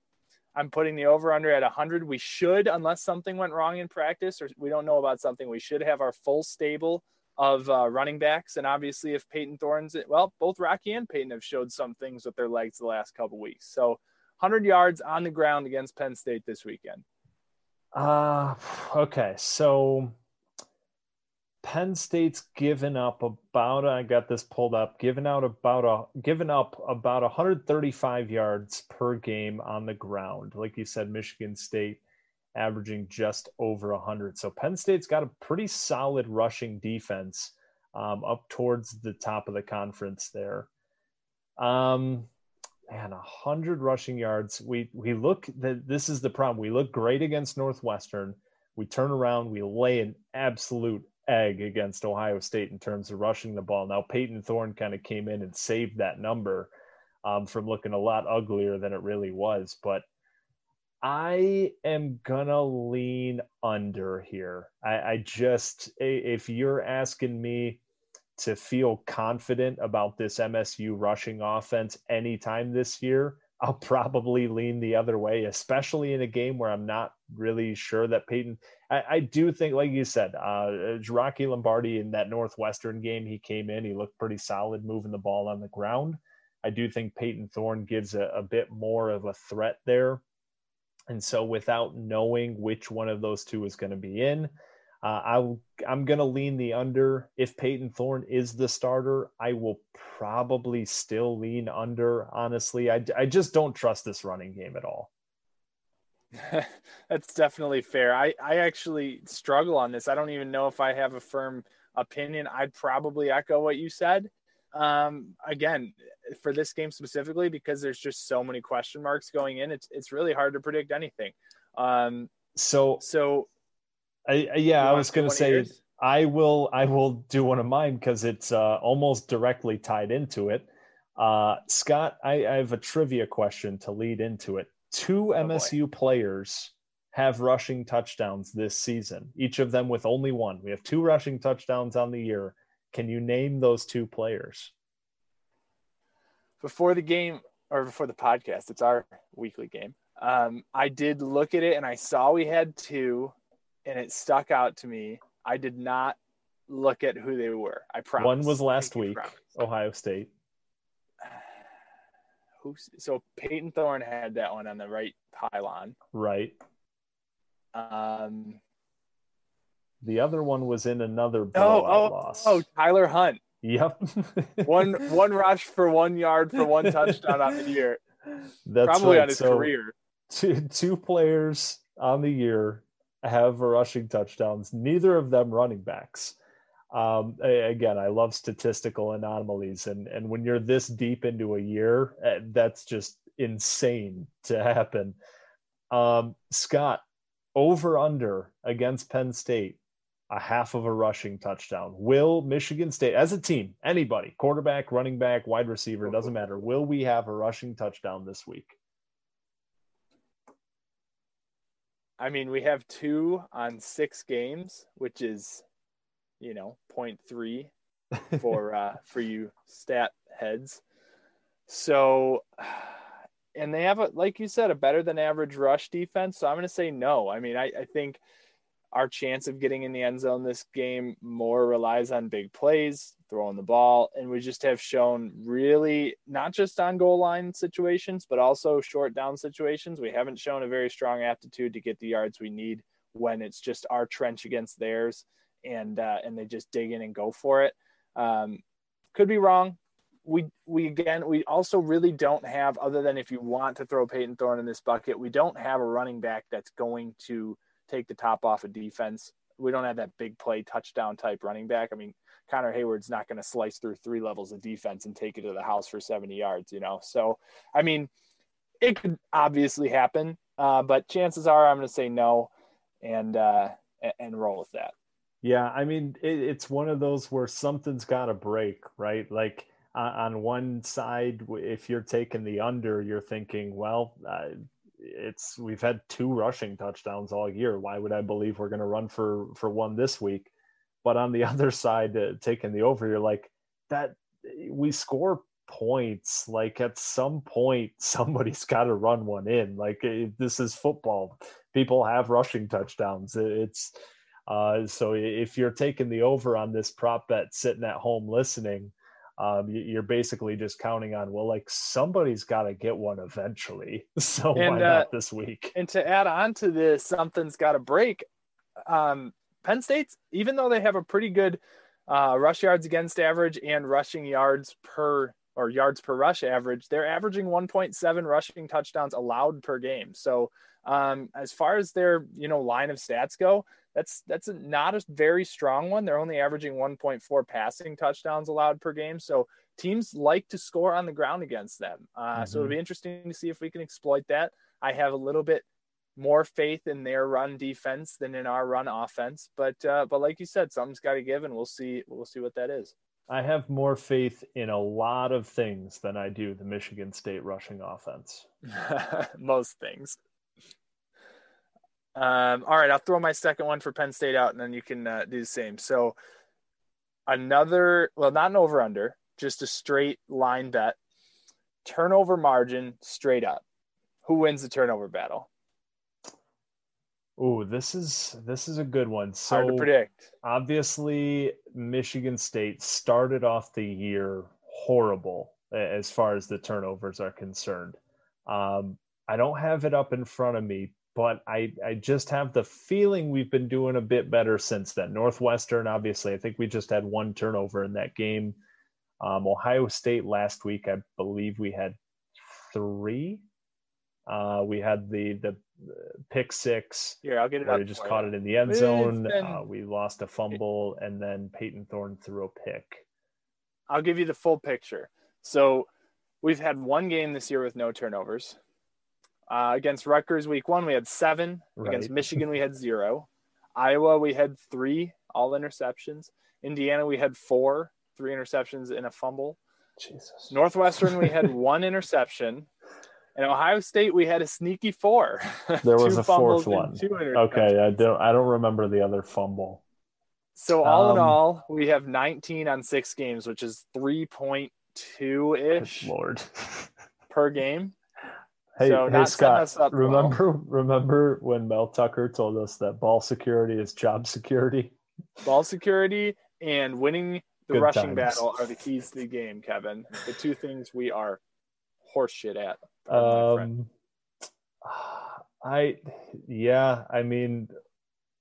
I'm putting the over under at 100. We should, unless something went wrong in practice or we don't know about something, we should have our full stable of uh, running backs. And obviously, if Payton Thorne's, well, both Rocky and Payton have showed some things with their legs the last couple weeks. So 100 yards on the ground against Penn State this weekend. Uh, okay. So Penn State's given up about I got this pulled up, given out about a given up about 135 yards per game on the ground. Like you said, Michigan State averaging just over 100. So Penn State's got a pretty solid rushing defense um, up towards the top of the conference there. Um, man, 100 rushing yards. We we look that this is the problem. We look great against Northwestern. We turn around, we lay an absolute egg against Ohio State in terms of rushing the ball. Now, Payton Thorne kind of came in and saved that number um, from looking a lot uglier than it really was. But I am gonna lean under here. I, I just, if you're asking me to feel confident about this MSU rushing offense anytime this year, I'll probably lean the other way, especially in a game where I'm not really sure that Payton. I, I do think, like you said, uh, Rocky Lombardi in that Northwestern game, he came in, he looked pretty solid moving the ball on the ground. I do think Payton Thorne gives a, a bit more of a threat there. And so, without knowing which one of those two is going to be in, uh, I, I'm going to lean the under. If Payton Thorne is the starter, I will probably still lean under, honestly. I, I just don't trust this running game at all. That's definitely fair. I, I actually struggle on this. I don't even know if I have a firm opinion. I'd probably echo what you said. Um, again, for this game specifically, because there's just so many question marks going in, it's it's really hard to predict anything. Um, so so I, yeah, I was going to say I will I will do one of mine because it's uh, almost directly tied into it. Uh, Scott, I, I, have a trivia question to lead into it. Two oh MSU boy. players have rushing touchdowns this season, each of them with only one. We have two rushing touchdowns on the year. Can you name those two players? Before the game or before the podcast, it's our weekly game. Um, I did look at it and I saw we had two and it stuck out to me. I did not look at who they were. I promise. One was last week, Ohio State. Who's so Payton Thorne had that one on the right pylon. Right. Um. The other one was in another blowout oh, oh, loss. Oh, Tyler Hunt. Yep. one one rush for one yard for one touchdown on the year. That's probably right. on his so career. Two two players on the year have rushing touchdowns, neither of them running backs. Um, again, I love statistical anomalies, and and when you're this deep into a year, eh, that's just insane to happen. Um, Scott, over under against Penn State, a half of a rushing touchdown. Will Michigan State, as a team, anybody, quarterback, running back, wide receiver, doesn't matter. Will we have a rushing touchdown this week? I mean, we have two on six games, which is, you know, 0.3 for uh, for you stat heads. So, and they have a like you said a better than average rush defense. So I'm going to say no. I mean, I, I think our chance of getting in the end zone this game more relies on big plays, throwing the ball, and we just have shown really not just on goal line situations, but also short down situations. We haven't shown a very strong aptitude to get the yards we need when it's just our trench against theirs, and uh, and they just dig in and go for it. Um, could be wrong. We we again we also really don't have other than if you want to throw Payton Thorne in this bucket, we don't have a running back that's going to take the top off of defense. We don't have that big play touchdown type running back. I mean, Connor Heyward's not going to slice through three levels of defense and take it to the house for 70 yards, you know? So, I mean, it could obviously happen, uh, but chances are I'm going to say no and, uh, and roll with that. Yeah. I mean, it, it's one of those where something's got to break, right? Like, uh, on one side, if you're taking the under, you're thinking, well, uh, it's we've had two rushing touchdowns all year. Why would I believe we're going to run for for one this week? But on the other side, uh, taking the over, you're like that. We score points. Like at some point, somebody's got to run one in. Like it, this is football. People have rushing touchdowns. It's uh, so if you're taking the over on this prop bet, sitting at home listening um, you're basically just counting on well like somebody's got to get one eventually. So and, why uh, not this week? and to add on to this something's got to break. Um, penn state's even though they have a pretty good uh, rush yards against average and rushing yards per or yards per rush average they're averaging 1.7 rushing touchdowns allowed per game. So um, as far as their you know line of stats go that's that's not a very strong one. They're only averaging 1.4 passing touchdowns allowed per game. So teams like to score on the ground against them. Uh, mm-hmm. So it'll be interesting to see if we can exploit that. I have a little bit more faith in their run defense than in our run offense, but uh, but like you said, something's got to give, and we'll see we'll see what that is. I have more faith in a lot of things than I do the Michigan State rushing offense. Most things. Um, all right, I'll throw my second one for Penn State out, and then you can uh, do the same. So another, well, not an over under, just a straight line bet. Turnover margin straight up. Who wins the turnover battle? Oh, this is this is a good one. So Hard to predict. Obviously, Michigan State started off the year horrible as far as the turnovers are concerned. Um, I don't have it up in front of me, but I, I just have the feeling we've been doing a bit better since then. Northwestern, obviously, I think we just had one turnover in that game. Um, Ohio State last week, I believe we had three. Uh, we had the the pick six. Yeah, I'll get it. We just caught you. it in the end zone. Been... Uh, we lost a fumble, and then Payton Thorne threw a pick. I'll give you the full picture. So we've had one game this year with no turnovers. Uh, against Rutgers, week one, we had seven. Right. Against Michigan, we had zero. Iowa, we had three, all interceptions. Indiana, we had four, three interceptions and a fumble. Jesus. Northwestern, we had one interception. And Ohio State, we had a sneaky four. There was a fourth one. Okay, I don't. I don't remember the other fumble. So all um, in all, we have 19 on six games, which is 3.2 ish. Lord. per game. Hey, so hey Scott, remember well. remember when Mel Tucker told us that ball security is job security? Ball security and winning the Good rushing times. battle are the keys to the game, Kevin. The two things we are horseshit at. Um, I yeah, I mean,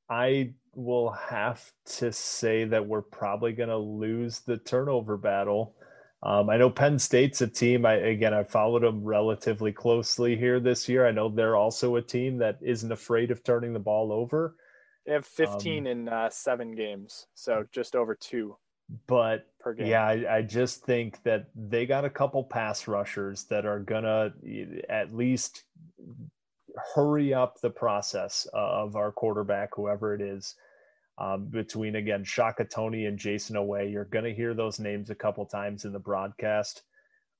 I will have to say that we're probably going to lose the turnover battle. Um, I know Penn State's a team. I again, I followed them relatively closely here this year. I know they're also a team that isn't afraid of turning the ball over. They have 15 um, in uh, seven games, so just over two. But yeah, I, I just think that they got a couple pass rushers that are gonna at least hurry up the process of our quarterback, whoever it is um, between again Shaka Toney and Jason Oweh. You're going to hear those names a couple times in the broadcast.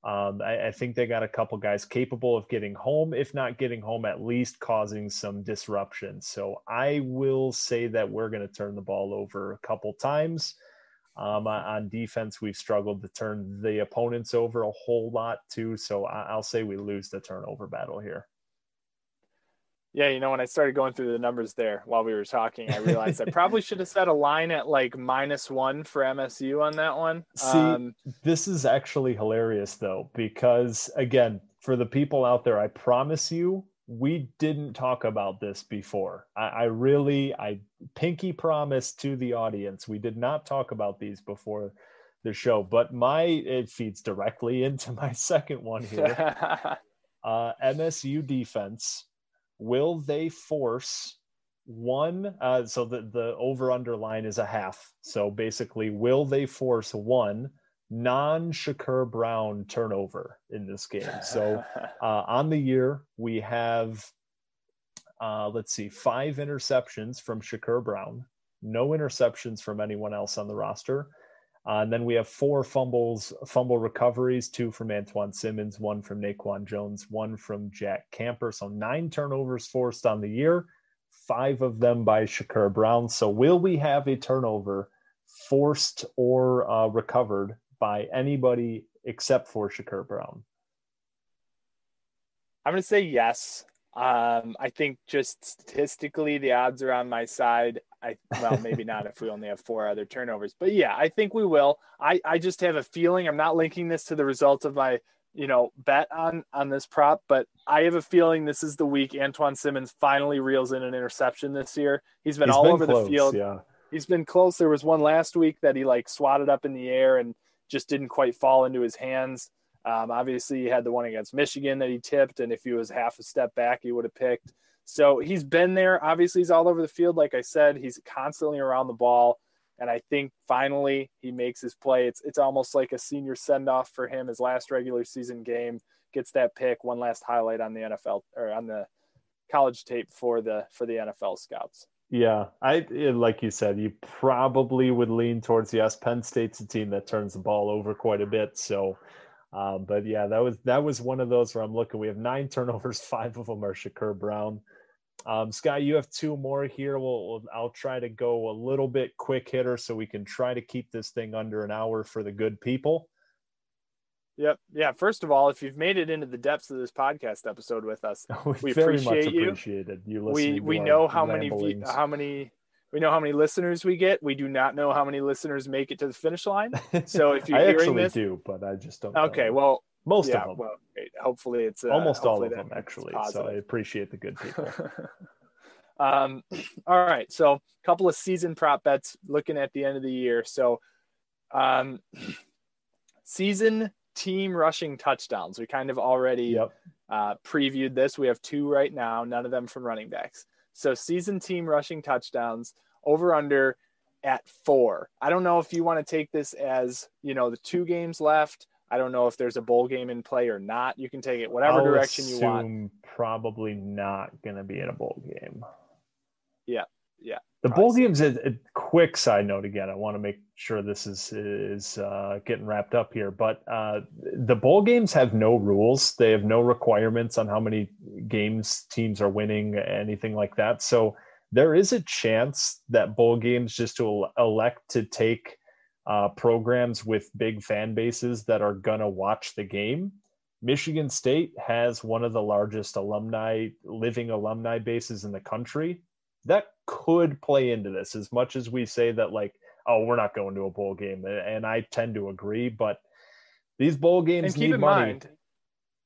Um, I, I, think they got a couple guys capable of getting home, if not getting home, at least causing some disruption. So I will say that we're going to turn the ball over a couple times. Um, on defense, we've struggled to turn the opponents over a whole lot too. So I'll say we lose the turnover battle here. Yeah, you know, when I started going through the numbers there while we were talking, I realized I probably should have set a line at like minus one for MSU on that one. See, um, this is actually hilarious though, because again, for the people out there, I promise you, we didn't talk about this before. I, I really, I pinky promise to the audience, we did not talk about these before the show, but my it feeds directly into my second one here. uh, MSU defense will they force one. Uh, so the the over under line is a half. So basically, will they force one non Shakur Brown turnover in this game? So uh, on the year we have. Uh, let's see, five interceptions from Shakur Brown, no interceptions from anyone else on the roster. Uh, and then we have four fumbles, fumble recoveries, two from Antjuan Simmons, one from Naquan Jones, one from Jack Camper. So nine turnovers forced on the year, five of them by Shakur Brown. So will we have a turnover forced or uh, recovered by anybody except for Shakur Brown? I'm going to say yes. Um, I think just statistically, the odds are on my side. I well, maybe not if we only have four other turnovers, but yeah, I think we will. I I just have a feeling. I'm not linking this to the results of my you know bet on on this prop, but I have a feeling this is the week Antjuan Simmons finally reels in an interception this year. He's been He's all been over close, the field. Yeah. He's been close. There was one last week that he like swatted up in the air and just didn't quite fall into his hands. Um, obviously, he had the one against Michigan that he tipped, and if he was half a step back, he would have picked. So he's been there. Obviously, he's all over the field. Like I said, he's constantly around the ball. And I think finally he makes his play. It's it's almost like a senior send off for him. His last regular season game gets that pick, one last highlight on the NFL or on the college tape for the for the NFL scouts. Yeah, I like you said, you probably would lean towards yes. Penn State's a team that turns the ball over quite a bit, so um, but yeah, that was that was one of those where I'm looking. We have nine turnovers, five of them are Shakur Brown. Um, Sky, you have two more here. We'll, we'll, I'll try to go a little bit quick hitter so we can try to keep this thing under an hour for the good people. Yep. Yeah. First of all, if you've made it into the depths of this podcast episode with us, we, we very appreciate much you. appreciated you. we we know how many how many we know how many listeners we get. We do not know how many listeners make it to the finish line. So if you're I hearing actually this, do, but I just don't. okay. know. Well, most yeah. of them, Well, hopefully it's uh, almost all of them, actually. So I appreciate the good people. um, all right. So a couple of season prop bets looking at the end of the year. So, um, season team rushing touchdowns. We kind of already yep. uh, previewed this. We have two right now, none of them from running backs. So season team rushing touchdowns over under at four. I don't know if you want to take this as, you know, the two games left. I don't know if there's a bowl game in play or not. You can take it whatever I'll direction you want. Probably not going to be in a bowl game. Yeah. Yeah. The bowl games. A, a quick side note again. I want to make sure this is is uh, getting wrapped up here. But uh, the bowl games have no rules. They have no requirements on how many games teams are winning, anything like that. So there is a chance that bowl games just to elect to take uh, programs with big fan bases that are gonna watch the game. Michigan State has one of the largest alumni living alumni bases in the country that could play into this as much as we say that like oh we're not going to a bowl game and i tend to agree but these bowl games and keep need in money mind,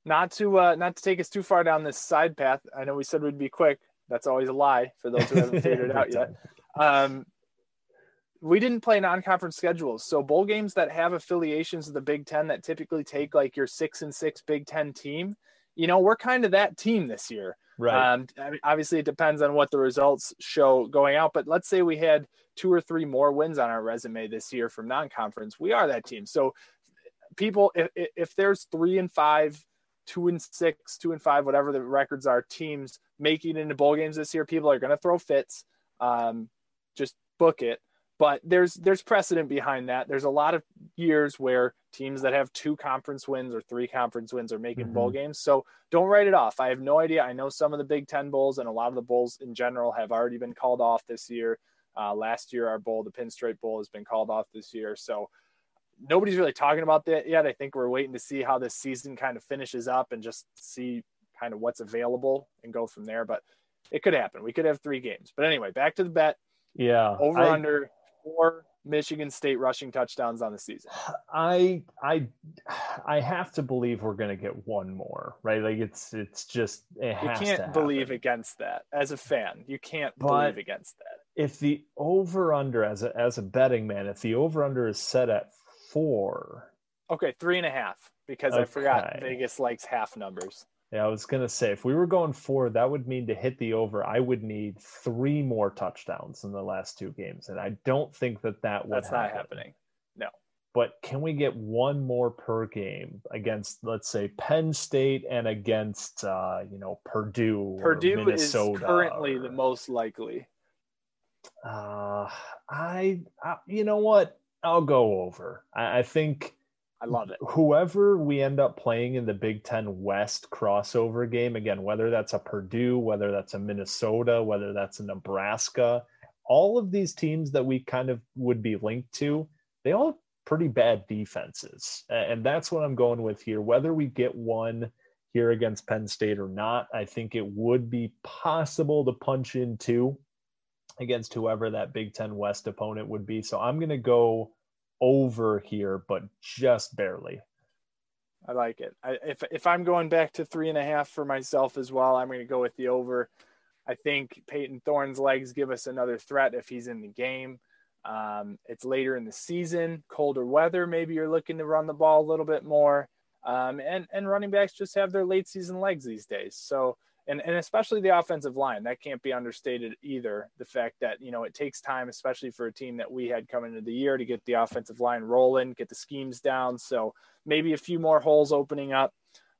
not to uh, not to take us too far down this side path. I know we said we'd be quick. That's always a lie for those who haven't figured it out yet. Um, we didn't play non-conference schedules, so bowl games that have affiliations with the Big Ten that typically take like your six and six Big Ten team. You know, we're kind of that team this year. Right Um, obviously, it depends on what the results show going out. But let's say we had two or three more wins on our resume this year from non-conference. We are that team. So, people, if, if there's three and five, two and six, two and five, whatever the records are, teams making into bowl games this year, people are going to throw fits. Um, just book it. But there's there's precedent behind that. There's a lot of years where teams that have two conference wins or three conference wins are making bowl games. So don't write it off. I have no idea. I know some of the Big Ten bowls and a lot of the bowls in general have already been called off this year. Uh, last year, our bowl, the Pinstripe Bowl, has been called off this year. So nobody's really talking about that yet. I think we're waiting to see how this season kind of finishes up and just see kind of what's available and go from there. But it could happen. We could have three games. But anyway, back to the bet. yeah Over I- under four Michigan State rushing touchdowns on the season. I I I have to believe we're gonna get one more, right? Like it's it's just it You to can't believe against that as a fan. You can't But- believe against that. If the over under as a as a betting man, if the over under is set at four, Okay, three and a half because I forgot Vegas likes half numbers. Yeah, I was gonna say if we were going forward, that would mean to hit the over, I would need three more touchdowns in the last two games, and I don't think that that would. That's happen. not happening. No. But can we get one more per game against, let's say, Penn State and against, uh, you know, Purdue? Purdue Minnesota is currently or, the most likely. Uh, I, I, you know what? I'll go over. I, I think I love it. whoever we end up playing in the Big Ten West crossover game, again, whether that's a Purdue, whether that's a Minnesota, whether that's a Nebraska, all of these teams that we kind of would be linked to, they all have pretty bad defenses. And that's what I'm going with here. Whether we get one here against Penn State or not, I think it would be possible to punch in two against whoever that Big Ten West opponent would be. So I'm going to go over here, but just barely. I like it. I, if if I'm going back to three and a half for myself as well, I'm going to go with the over. I think Payton Thorne's legs give us another threat if he's in the game. Um, it's later in the season, colder weather. Maybe you're looking to run the ball a little bit more. Um, and and running backs just have their late season legs these days. So and and especially the offensive line that can't be understated either. The fact that you know it takes time, especially for a team that we had coming into the year, to get the offensive line rolling, get the schemes down. So maybe a few more holes opening up.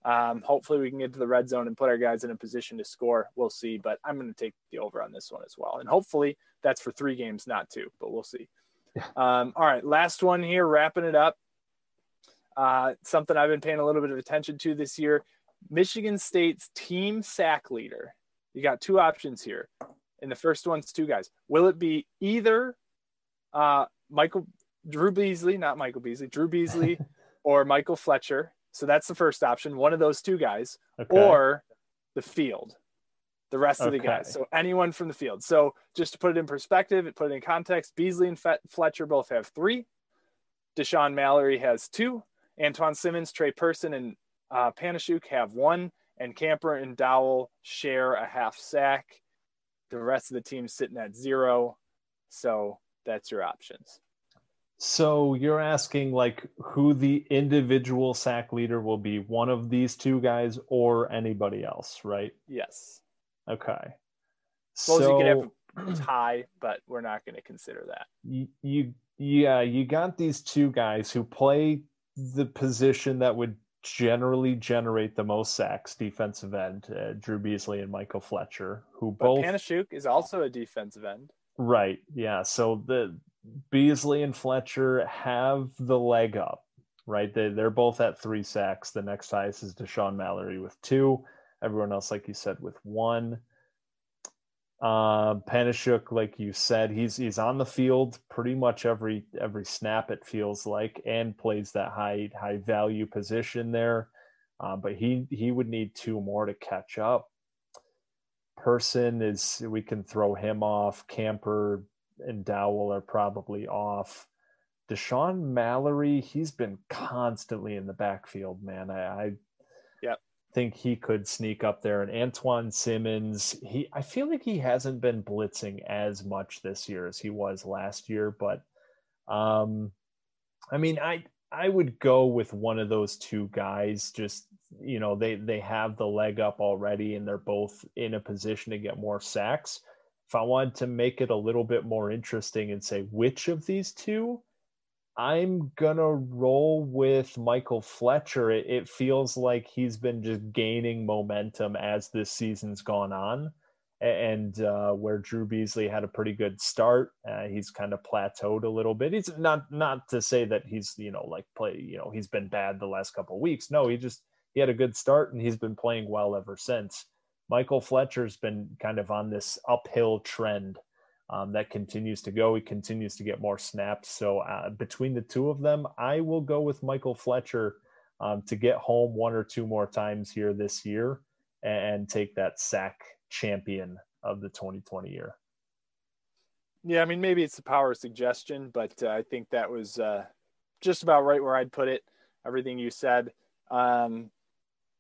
Um, hopefully, we can get to the red zone and put our guys in a position to score. We'll see, but I'm going to take the over on this one as well, and hopefully that's for three games, not two, but we'll see. Um, all right, last one here, wrapping it up. Uh, something I've been paying a little bit of attention to this year Michigan State's team sack leader. You got two options here. And the first one's two guys. Will it be either uh, Michael Drew Beasley, not Michael Beasley, Drew Beasley or Michael Fletcher? So that's the first option, one of those two guys, Okay. or the field, the rest of the guys. So anyone from the field. So just to put it in perspective, and put it in context, Beasley and Fletcher both have three. Deshaun Mallory has two. Antjuan Simmons, Trey Person, and uh, Panasiuk have one, and Camper and Dowell share a half sack. The rest of the team sitting at zero. So that's your options. So you're asking like who the individual sack leader will be, one of these two guys or anybody else, right? Yes. Okay. Suppose so you could have a tie, but we're not going to consider that. you, you yeah, you got these two guys who play the position that would generally generate the most sacks, defensive end, uh, Drew Beasley and Michael Fletcher, who But both Panasiuk is also a defensive end. Right. Yeah. So the Beasley and Fletcher have the leg up, right? They they're both at three sacks. The next highest is Deshaun Mallory with two. Everyone else, like you said, with one. Uh, Panasiuk, like you said, he's he's on the field pretty much every every snap. It feels like, and plays that high high value position there. Uh, but he he would need two more to catch up person is we can throw him off. Camper and Dowell are probably off. Deshaun Mallory, he's been constantly in the backfield, man. I. think he could sneak up there. And Antjuan Simmons, he I feel like he hasn't been blitzing as much this year as he was last year, but um I mean I I would go with one of those two guys just you know they they have the leg up already and they're both in a position to get more sacks if i wanted to make it a little bit more interesting and say which of these two i'm gonna roll with michael fletcher it, it feels like he's been just gaining momentum as this season's gone on and uh, where Drew Beasley had a pretty good start, uh, he's kind of plateaued a little bit. He's not not to say that he's you know like play you know he's been bad the last couple weeks. No, he just he had a good start and he's been playing well ever since. Michael Fletcher's been kind of on this uphill trend um, that continues to go. He continues to get more snaps. So uh, between the two of them, I will go with Michael Fletcher um, to get home one or two more times here this year and take that sack champion of the 2020 year. Yeah, I mean, maybe it's the power of suggestion, but uh, I think that was uh, just about right where I'd put it. Everything you said. Um,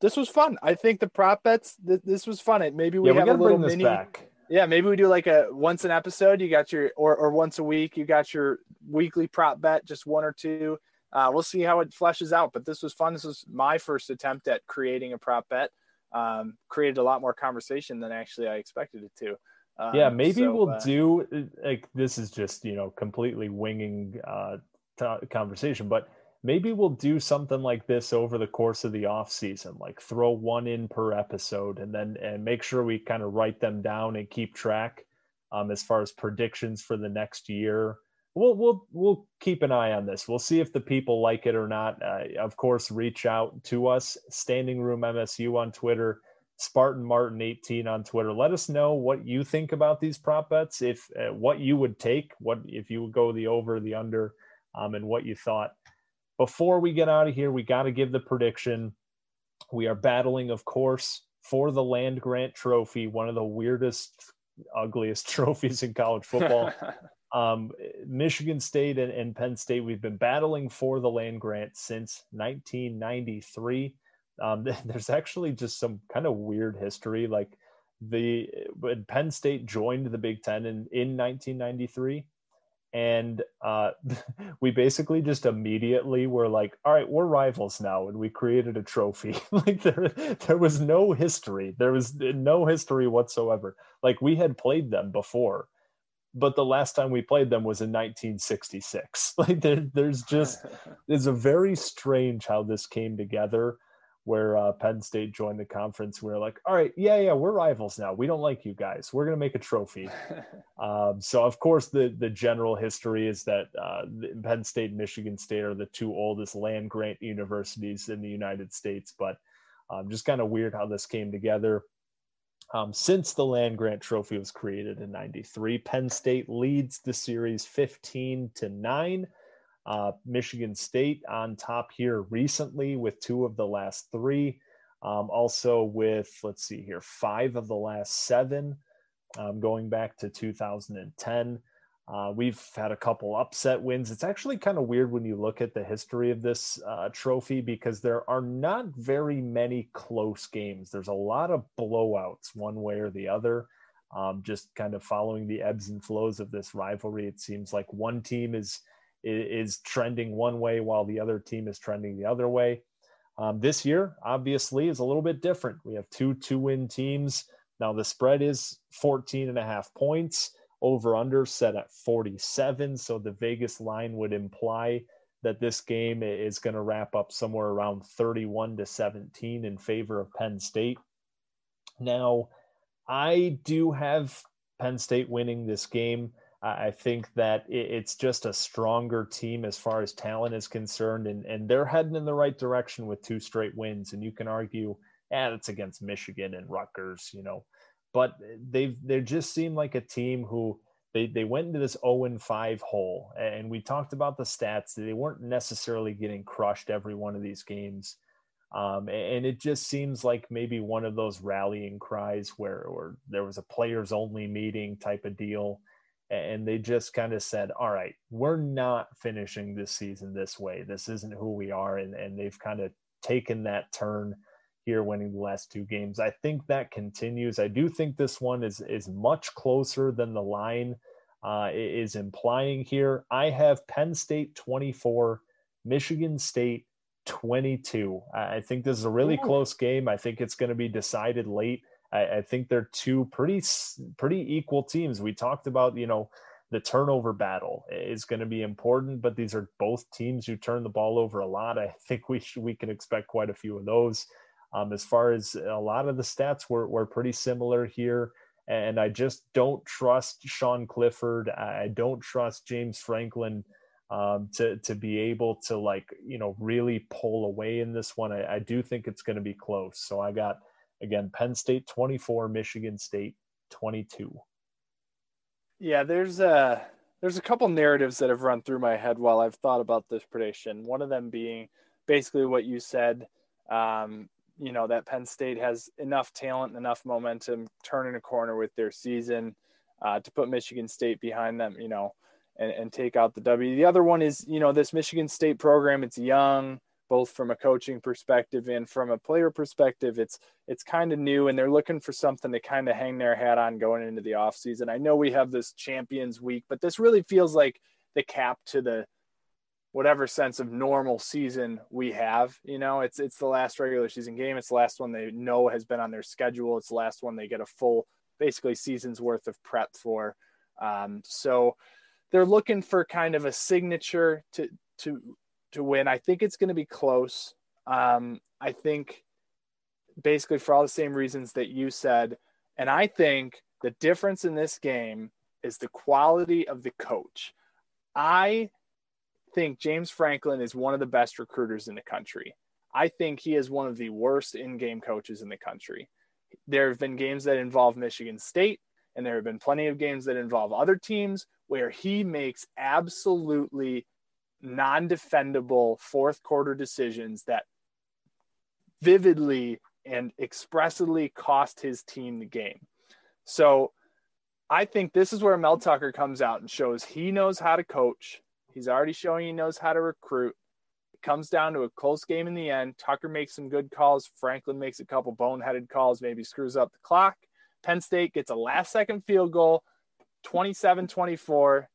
this was fun. I think the prop bets. Th- this was fun. It maybe we yeah, we have a little mini. back. Yeah, maybe we do like a once an episode. You got your or or once a week. You got your weekly prop bet, just one or two. Uh, we'll see how it fleshes out. But this was fun. This was my first attempt at creating a prop bet. um, created a lot more conversation than actually I expected it to. Um, yeah, maybe so, we'll uh, do like this is just you know completely winging uh, t- conversation, but maybe we'll do something like this over the course of the off season, like throw one in per episode, and then and make sure we kind of write them down and keep track um, as far as predictions for the next year. We'll we'll we'll keep an eye on this. We'll see if the people like it or not. Uh, of course, reach out to us, Standing Room MSU on Twitter Spartan Martin 18 on Twitter. Let us know what you think about these prop bets. If uh, what you would take, what if you would go the over, the under, um, and what you thought. Before we get out of here, we got to give the prediction. We are battling, of course, for the land grant trophy, one of the weirdest, ugliest trophies in college football. um, Michigan State and, and Penn State, we've been battling for the land grant since 1993 um, there's actually just some kind of weird history. Like the when Penn State joined the Big Ten in, in 1993, and uh, we basically just immediately were like, all right, we're rivals now, and we created a trophy. like there, there was no history. There was no history whatsoever. Like we had played them before. But the last time we played them was in 1966. Like there, there's just, it's a very strange how this came together where uh, Penn State joined the conference. We are like, all right, yeah, yeah, we're rivals now. We don't like you guys. We're gonna make a trophy. um, so of course, the the general history is that uh, Penn State and Michigan State are the two oldest land grant universities in the United States. But um, just kind of weird how this came together. Um, since the land grant trophy was created in '93, Penn State leads the series 15 to nine. Uh, Michigan State on top here recently with two of the last three. Um, also with, let's see here, five of the last seven um, going back to 2010. Uh, we've had a couple upset wins. It's actually kind of weird when you look at the history of this uh, trophy because there are not very many close games. There's a lot of blowouts, one way or the other. Um, just kind of following the ebbs and flows of this rivalry, it seems like one team is is trending one way while the other team is trending the other way. Um, this year, obviously, is a little bit different. We have two two win teams. Now, the spread is 14 and a half points, over under set at 47. So the Vegas line would imply that this game is going to wrap up somewhere around 31 to 17 in favor of Penn State. Now, I do have Penn State winning this game. I think that it's just a stronger team as far as talent is concerned, and, and they're heading in the right direction with two straight wins. And you can argue, yeah, it's against Michigan and Rutgers, you know, but they've they just seem like a team who they they went into this 0 and 5 hole, and we talked about the stats. They weren't necessarily getting crushed every one of these games. Um, and it just seems like maybe one of those rallying cries where, where there was a players only meeting type of deal and they just kind of said, "All right, we're not finishing this season this way. This isn't who we are," and and they've kind of taken that turn here, winning the last two games. I think that continues. I do think this one is is much closer than the line uh, is implying here. I have Penn State twenty four, Michigan State twenty two. I think this is a really close game. I think it's going to be decided late. I, I think they're two pretty pretty equal teams. We talked about you know the turnover battle is going to be important, but these are both teams who turn the ball over a lot. I think we should, we can expect quite a few of those. Um, as far as a lot of the stats were, were pretty similar here. And I just don't trust Sean Clifford. I don't trust James Franklin um, to, to be able to like, you know, really pull away in this one. I, I do think it's going to be close. So I got Again, Penn State 24, Michigan State 22. Yeah, there's a there's a couple narratives that have run through my head while I've thought about this prediction. One of them being basically what you said. Um, you know that Penn State has enough talent, and enough momentum, turning a corner with their season uh, to put Michigan State behind them. You know, and, and take out the W. The other one is you know this Michigan State program. It's young both from a coaching perspective and from a player perspective it's it's kind of new and they're looking for something to kind of hang their hat on going into the offseason i know we have this champions week but this really feels like the cap to the whatever sense of normal season we have. You know, it's it's the last regular season game. It's the last one they know has been on their schedule. It's the last one they get a full, basically season's worth of prep for. Um, so they're looking for kind of a signature to to to win. I think it's going to be close. Um, I think basically for all the same reasons that you said, and I think the difference in this game is the quality of the coach. I think James Franklin is one of the best recruiters in the country. I think he is one of the worst in game coaches in the country. There have been games that involve Michigan State, and there have been plenty of games that involve other teams where he makes absolutely non defendable fourth quarter decisions that vividly and expressly cost his team the game. So I think this is where Mel Tucker comes out and shows he knows how to coach. He's already showing he knows how to recruit. It comes down to a close game in the end. Tucker makes some good calls. Franklin makes a couple boneheaded calls, maybe screws up the clock. Penn State gets a last second field goal, 27 24.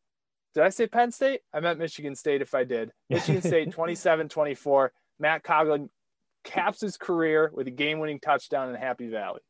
Did I say Penn State? I meant Michigan State if I did. Michigan State 27 24. Matt Coghlin caps his career with a game winning touchdown in Happy Valley.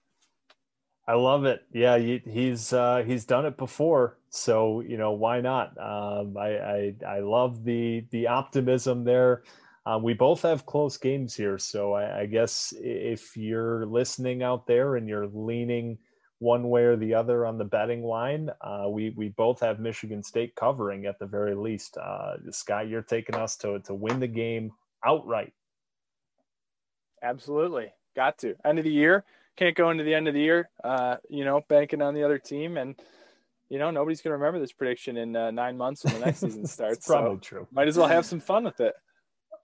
I love it. Yeah, he's uh, he's done it before, so you know why not? Um, I, I, I love the the optimism there. Um, we both have close games here, so I, I, guess if you're listening out there and you're leaning one way or the other on the betting line, uh, we we both have Michigan State covering at the very least. Uh, Scott, you're taking us to to win the game outright. Absolutely, got to end of the year can't go into the end of the year, uh, you know, banking on the other team. And, you know, nobody's going to remember this prediction in uh, nine months when the next season starts. probably so true. Might as well have some fun with it.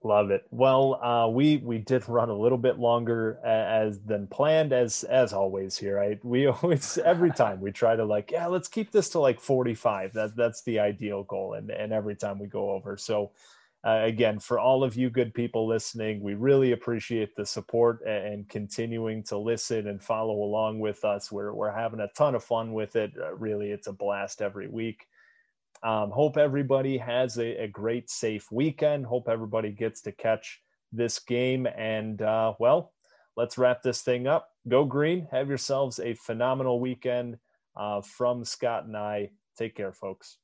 Love it. Well, uh, we we did run a little bit longer as than planned, as as always here. Right? We always every time we try to like, yeah, let's keep this to like forty five. That that's the ideal goal, and and every time we go over. So uh, again, for all of you good people listening, we really appreciate the support and, continuing to listen and follow along with us. We're, we're having a ton of fun with it. Uh, really, it's a blast every week. Um, hope everybody has a, a, great, safe weekend. Hope everybody gets to catch this game. And, uh, well, let's wrap this thing up. Go green. Have yourselves a phenomenal weekend uh, from Scott and I. Take care, folks.